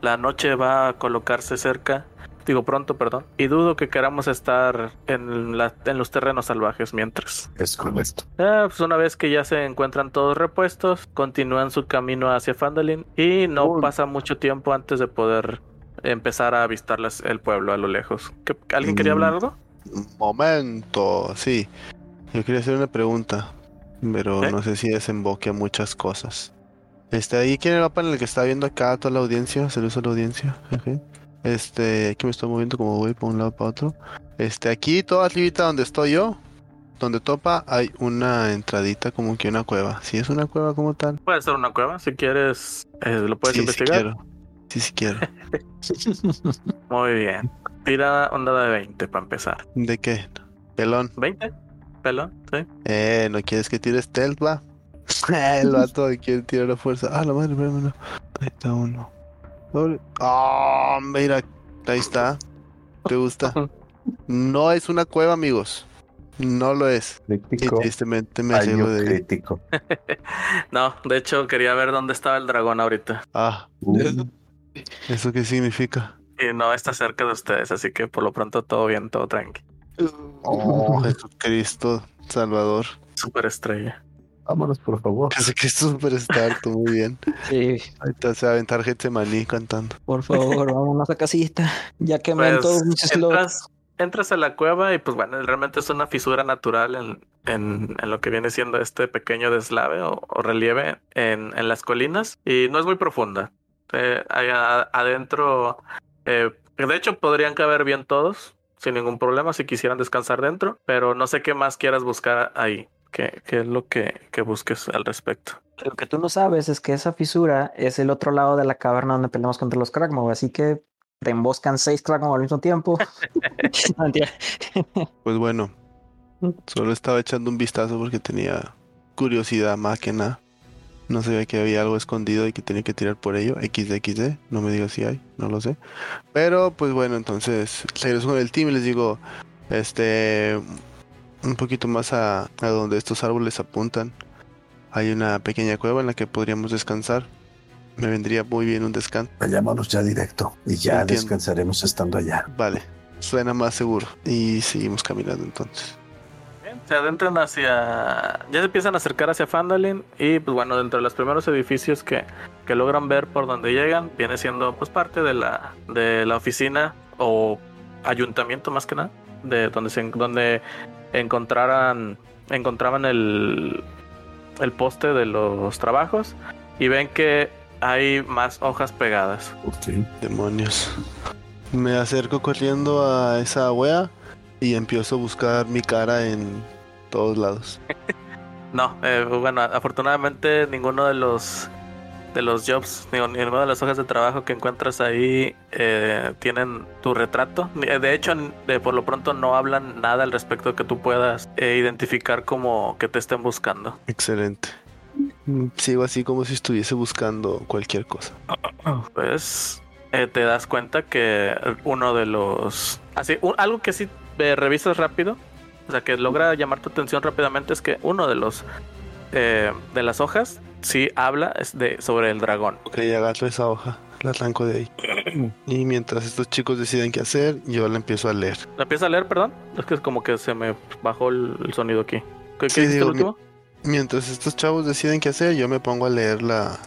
La noche va a colocarse cerca. Digo pronto, perdón. Y dudo que queramos estar en, la- en los terrenos salvajes mientras. Es correcto. Ah, pues una vez que ya se encuentran todos repuestos, continúan su camino hacia Fandalin y no pasa mucho tiempo antes de poder empezar a avistar las- el pueblo a lo lejos. ¿Qué- ¿Alguien quería Mm. hablar algo? Momento, sí. Yo quería hacer una pregunta, pero ¿Eh? no sé si desemboque a muchas cosas. Este, ahí quién el mapa en el que está viendo acá toda la audiencia, se le usa la audiencia. Este, aquí me estoy moviendo como voy por un lado para otro. Este, aquí, todo arribita donde estoy yo, donde topa, hay una entradita como que una cueva. Si es una cueva como tal. Puede ser una cueva, si quieres, eh, lo puedes sí, investigar. Sí quiero. Sí, sí quiero. Muy bien. Tira onda de 20 para empezar. ¿De qué? Pelón. ¿20? ¿Pelón? Sí. Eh, ¿no quieres que tire stealth, va? El vato quiere tirar la fuerza. Ah, la madre, espérame, no. Ahí está uno. Doble. Ah, mira, ahí está. ¿Te gusta? No es una cueva, amigos. No lo es. Y Crítico. tristemente me llevo de crítico. No, de hecho quería ver dónde estaba el dragón ahorita. Ah, Uh, ¿eso qué significa? Y no está cerca de ustedes, así que por lo pronto todo bien, todo tranqui. Oh, Jesucristo Salvador. Super estrella. vámonos, por favor. Jesucristo Superstar, tú muy bien. Sí, Ahorita se va a aventar Getsemaní cantando. por favor, vámonos a casita. Ya quemé Pues, todos slots. entras, entras a la cueva y pues bueno, realmente es una fisura natural en, en, en lo que viene siendo este pequeño deslave o, o relieve en, en las colinas y no es muy profunda. Eh, ahí a- adentro, eh, de hecho podrían caber bien todos sin ningún problema si quisieran descansar dentro, pero no sé qué más quieras buscar ahí. ¿Qué, qué es lo que, que busques al respecto? Lo que tú no sabes es que esa fisura es el otro lado de la caverna donde peleamos contra los Kragmaw, así que te emboscan seis Kragmaw al mismo tiempo. Pues bueno, solo estaba echando un vistazo porque tenía curiosidad más que nada. No sabía que había algo escondido y que tenía que tirar por ello. XD, no me digas si hay, no lo sé. Pero pues bueno, entonces regreso con el team y les digo, este, un poquito más a, a donde estos árboles apuntan. Hay una pequeña cueva en la que podríamos descansar. Me vendría muy bien un descanso. Vayámonos ya directo y ya Entiendo. descansaremos estando allá. Vale, suena más seguro. Y seguimos caminando entonces. Se adentran hacia. Ya se empiezan a acercar hacia Fandalin. Y pues bueno, dentro de los primeros edificios que, que logran ver por donde llegan, viene siendo pues parte de la, de la oficina o ayuntamiento más que nada. De donde se donde encontraran. encontraban el. el poste de los trabajos. Y ven que hay más hojas pegadas. Ok. Demonios. Me acerco corriendo a esa wea y empiezo a buscar mi cara en todos lados. No, eh, bueno, afortunadamente ninguno de los de los jobs, ni ninguna de las hojas de trabajo que encuentras ahí eh, tienen tu retrato. De hecho, de, por lo pronto no hablan nada al respecto que tú puedas eh, identificar como que te estén buscando. Excelente. Sigo así como si estuviese buscando cualquier cosa. Pues eh, te das cuenta que uno de los... Así, un- algo que sí eh, revisas rápido, o sea, que logra llamar tu atención rápidamente es que uno de los... eh, de las hojas sí habla es de, sobre el dragón. Ok, agarro esa hoja, la arranco de ahí. Y mientras estos chicos deciden qué hacer, yo la empiezo a leer. ¿La empieza a leer, perdón? Es que es como que se me bajó el, el sonido aquí. ¿Qué, Sí, qué digo, el último? Mientras estos chavos deciden qué hacer, yo me pongo a leer la,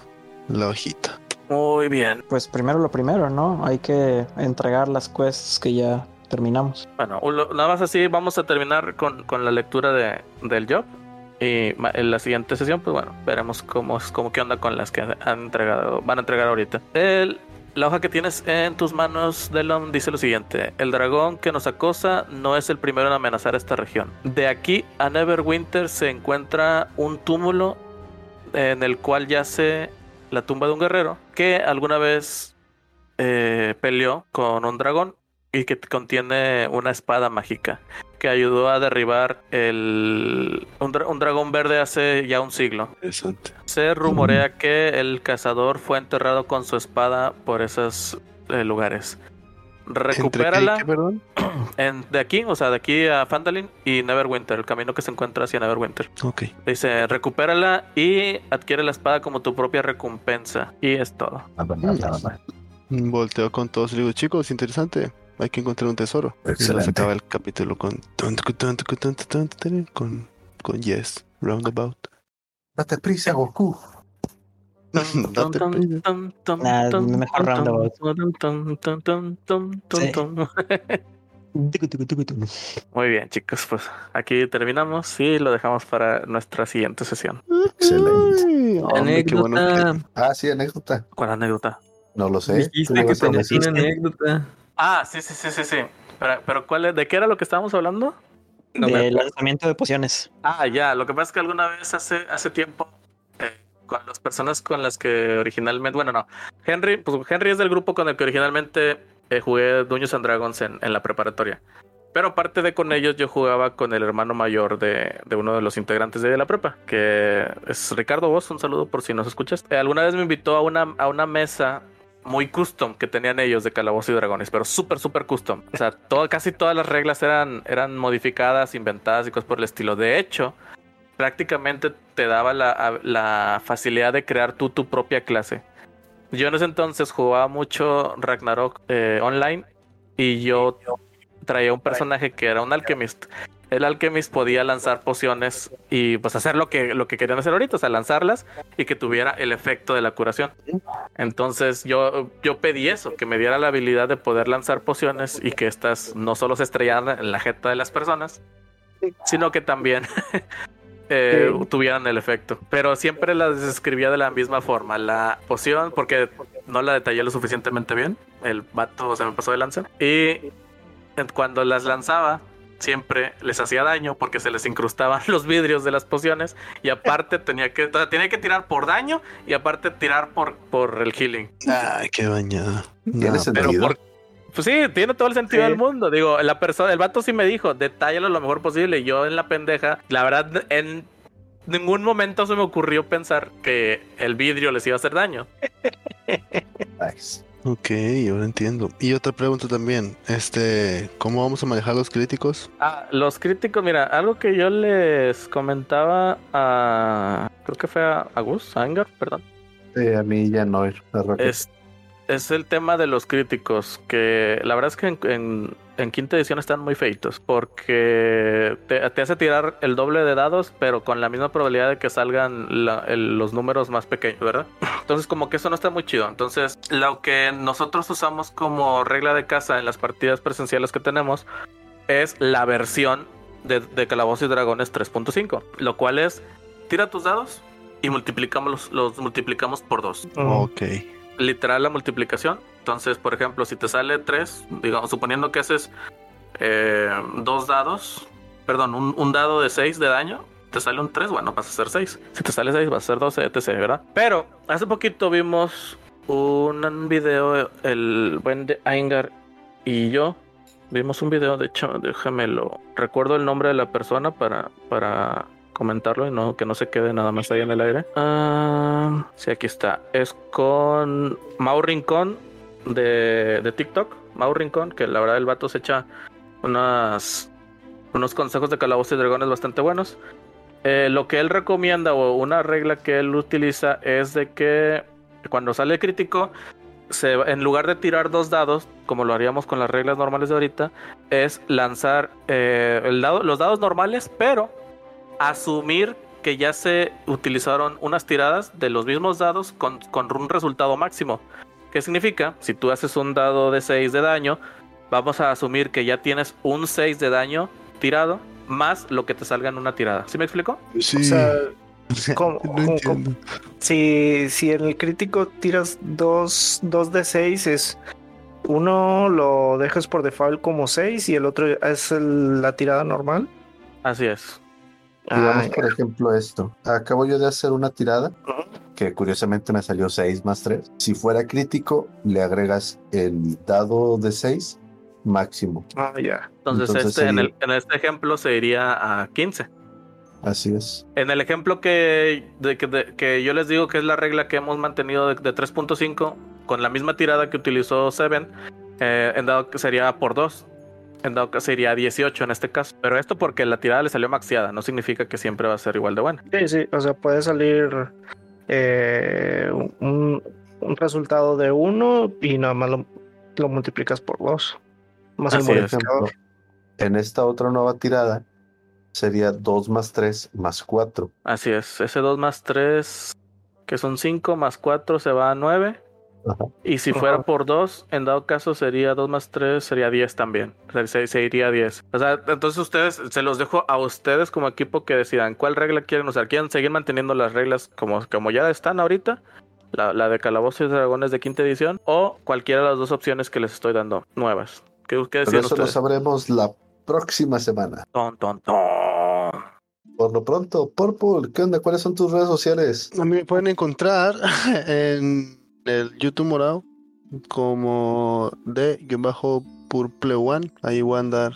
la hojita. Muy bien. Pues primero lo primero, ¿no? Hay que entregar las quests que ya terminamos. Bueno, nada más así vamos a terminar con, con la lectura de, del job. Y en la siguiente sesión, pues bueno, veremos cómo, es- cómo qué onda con las que han entregado, van a entregar ahorita. El, la hoja que tienes en tus manos, Delon, dice lo siguiente: El dragón que nos acosa no es el primero en amenazar esta región. De aquí a Neverwinter se encuentra un túmulo en el cual yace la tumba de un guerrero que alguna vez eh, peleó con un dragón y que contiene una espada mágica que ayudó a derribar el un, dra- un dragón verde hace ya un siglo. Interesante. Se rumorea que el cazador fue enterrado con su espada por esos eh, lugares. ¿Entre qué y Recupérala qué, perdón? en- de aquí, o sea, de aquí a Phandalin y Neverwinter, el camino que se encuentra hacia Neverwinter. Ok. Dice, recupérala y adquiere la espada como tu propia recompensa. Y es todo. Más. Volteo con todos y digo, chicos, interesante. Hay que encontrar un tesoro. Y nos acaba el capítulo con con con yes, roundabout. Date prisa, Goku. Date prisa. Nah, mejor roundabout. Sí. Muy bien, chicos, pues aquí terminamos y lo dejamos para nuestra siguiente sesión. Excelente. Ay, hombre, qué bueno que- Anécdota. Ah, sí, anécdota. ¿Cuál anécdota? No lo sé. Dijiste que tenías una anécdota. Ah, sí, sí, sí, sí, sí. Pero, pero ¿cuál es? ¿de qué era lo que estábamos hablando? No lanzamiento de pociones. Ah, ya, lo que pasa es que alguna vez hace, hace tiempo, eh, con las personas con las que originalmente, bueno, no, Henry, pues Henry es del grupo con el que originalmente eh, jugué Dungeons and Dragons en, en la preparatoria. Pero aparte de con ellos, yo jugaba con el hermano mayor de, de uno de los integrantes de la prepa, que es Ricardo Vos. Un saludo por si nos escuchas. Eh, alguna vez me invitó a una, a una mesa muy custom que tenían ellos de Calabozos y Dragones, pero súper, súper custom. O sea, casi todas las reglas eran, eran modificadas, inventadas y cosas por el estilo. De hecho, prácticamente te daba la, facilidad de crear tú tu propia clase. Yo en ese entonces jugaba mucho Ragnarok eh, online y yo traía un personaje que era un alchemist. El alchemist podía lanzar pociones y pues hacer lo que, lo que querían hacer ahorita, o sea, lanzarlas y que tuviera el efecto de la curación. Entonces yo, yo pedí eso, que me diera la habilidad de poder lanzar pociones y que estas no solo se estrellaran en la jeta de las personas, sino que también eh, tuvieran el efecto. Pero siempre las describía de la misma forma. La poción, porque no la detallé lo suficientemente bien, el vato se me pasó de lanza. Y cuando las lanzaba, siempre les hacía daño porque se les incrustaban los vidrios de las pociones y aparte tenía que tenía que tirar por daño y aparte tirar por por el healing. Ay, qué bañada. Tiene No, sentido. Pero por pues sí, tiene todo el sentido Sí. del mundo. Digo, la persona, el vato sí me dijo, detállalo lo mejor posible. Y yo en la pendeja, la verdad, en ningún momento se me ocurrió pensar que el vidrio les iba a hacer daño. Nice. Ok, ahora entiendo. Y otra pregunta también, este, ¿cómo vamos a manejar los críticos? Ah, los críticos, mira, algo que yo les comentaba a. Creo que fue a, a Gus, a Engar, perdón. Sí, a mí ya no. Es, es el tema de los críticos, que la verdad es que en, en- en quinta edición están muy feitos, porque te, te hace tirar el doble de dados, pero con la misma probabilidad de que salgan la- el- los números más pequeños, ¿verdad? Entonces como que eso no está muy chido. Entonces lo que nosotros usamos como regla de casa en las partidas presenciales que tenemos es la versión de, de Calabozos y Dragones 3.5, lo cual es tira tus dados y multiplicamos los, los multiplicamos por dos Ok. literal la multiplicación. Entonces, por ejemplo, si te sale 3, digamos, suponiendo que haces eh, dos dados, perdón, un, un dado de 6 de daño, te sale un 3, bueno, vas a ser 6. Si te sale 6, vas a ser 12, etc, ¿verdad? Pero hace poquito vimos un video, el buen de Aingar y yo. Vimos un video, de hecho, déjame lo. Recuerdo el nombre de la persona para, para comentarlo y no que no se quede nada más ahí en el aire. Ah, sí, aquí está. Es con Mau Rincón de, de TikTok. Mau Rincón, que la verdad el vato se echa unos consejos de calabozos y dragones bastante buenos. Eh, lo que él recomienda o una regla que él utiliza es de que cuando sale crítico, se, en lugar de tirar dos dados, como lo haríamos con las reglas normales de ahorita, es lanzar eh, el dado, los dados normales, pero asumir que ya se utilizaron unas tiradas de los mismos dados con, con un resultado máximo. ¿Qué significa? Si tú haces un dado de 6 de daño, vamos a asumir que ya tienes un 6 de daño tirado más lo que te salga en una tirada. ¿Sí me explico? Sí. O sea, ¿cómo- no cómo- entiendo. Si, si en el crítico tiras dos, dos de 6 es uno lo dejas por default como 6 y el otro es el- la tirada normal. Así es. Digamos, Ah, por ejemplo, esto. Acabo yo de hacer una tirada que curiosamente me salió 6 más 3. Si fuera crítico, le agregas el dado de 6 máximo. ah, ya. Entonces, Entonces este, en, el- en este ejemplo se iría a 15. Así es. En el ejemplo que, de, que, de- que yo les digo que es la regla que hemos mantenido de, de 3.5, con la misma tirada que utilizó Seven, eh, en dado que sería por 2. En dado que sería 18 en este caso. Pero esto porque la tirada le salió maxiada, no significa que siempre va a ser igual de buena. Sí, sí, o sea, puede salir eh, un, un resultado de uno y nada más lo, lo multiplicas por dos. Más el Así Por es. modificador. ejemplo, en esta otra nueva tirada sería 2 más 3 más 4. Así es, ese 2 más 3, que son 5 más 4 se va a 9. Ajá. Y si fuera Ajá. por 2, en dado caso sería 2 más 3, sería 10 también. O sea, se, se iría a 10. O sea, entonces ustedes, se los dejo a ustedes como equipo que decidan cuál regla quieren usar. ¿Quieren seguir manteniendo las reglas como, como ya están ahorita? La, la de Calabozos y Dragones de quinta edición. O cualquiera de las dos opciones que les estoy dando nuevas. ¿Qué, qué Pero eso lo ustedes? sabremos la próxima semana. Ton, ton, ton. Por lo pronto, Purple, ¿qué onda? ¿Cuáles son tus redes sociales? A mí me pueden encontrar en el YouTube morado como de guion bajo Purple One. Ahí voy a andar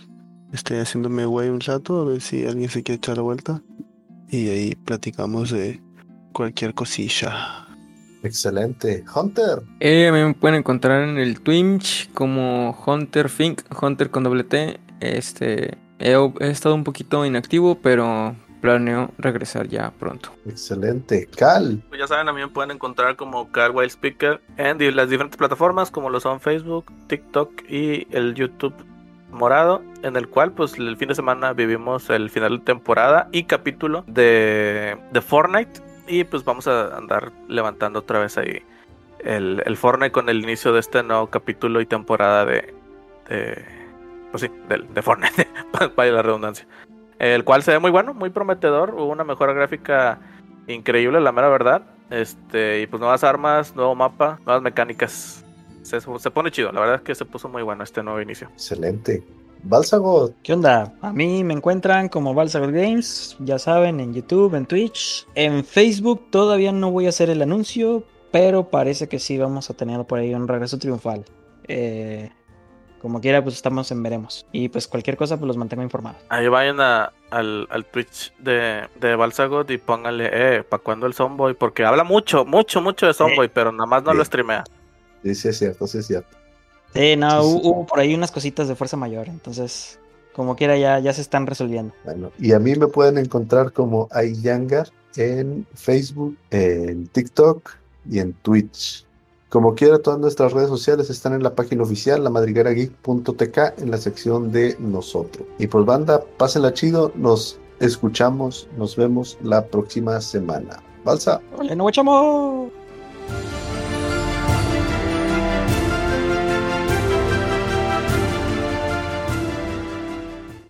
este, haciéndome güey un rato a ver si alguien se quiere echar la vuelta. Y ahí platicamos de cualquier cosilla. Excelente. Hunter, Eh, a mí me pueden encontrar en el Twitch como Hunter Fink, Hunter con doble T. Este, he, he estado un poquito inactivo, pero planeo regresar ya pronto. excelente. Cal, Pues ya saben, a mí me pueden encontrar como Car Wild Speaker en las diferentes plataformas como lo son Facebook, TikTok y el YouTube morado, en el cual pues el fin de semana vivimos el final de temporada y capítulo de, de Fortnite y pues vamos a andar levantando otra vez ahí el, el Fortnite con el inicio de este nuevo capítulo y temporada de, de pues sí, del- de, Fortnite, vaya la redundancia. El cual se ve muy bueno, muy prometedor, hubo una mejora gráfica increíble, la mera verdad. Este, y pues nuevas armas, nuevo mapa, nuevas mecánicas. Se, se pone chido, la verdad es que se puso muy bueno este nuevo inicio. excelente. Balsagot, ¿Qué onda? A mí me encuentran como Balsagot Games, ya saben, en YouTube, en Twitch. En Facebook todavía no voy a hacer el anuncio, pero parece que sí vamos a tener por ahí un regreso triunfal. Eh, como quiera, pues estamos en veremos. Y pues cualquier cosa, pues los mantengo informados. Ahí vayan a- al, al Twitch de, de Balsagot y pónganle, eh, ¿para cuándo el Zomboy? Porque habla mucho, mucho, mucho de Zomboy, pero nada más no Sí. lo streamea. sí, sí es cierto, sí es cierto. Sí, no, Sí, sí. hu- hubo por ahí unas cositas de fuerza mayor, entonces, como quiera, ya, ya se están resolviendo. Bueno, y a mí me pueden encontrar como Ayangar en Facebook, en TikTok y en Twitch. Como quiera, todas nuestras redes sociales están en la página oficial, lamadriguerageek.tk, en la sección de nosotros. Y pues banda, pásenla chido, nos escuchamos, nos vemos la próxima semana. Balsa. ¡Órale, no guachamo!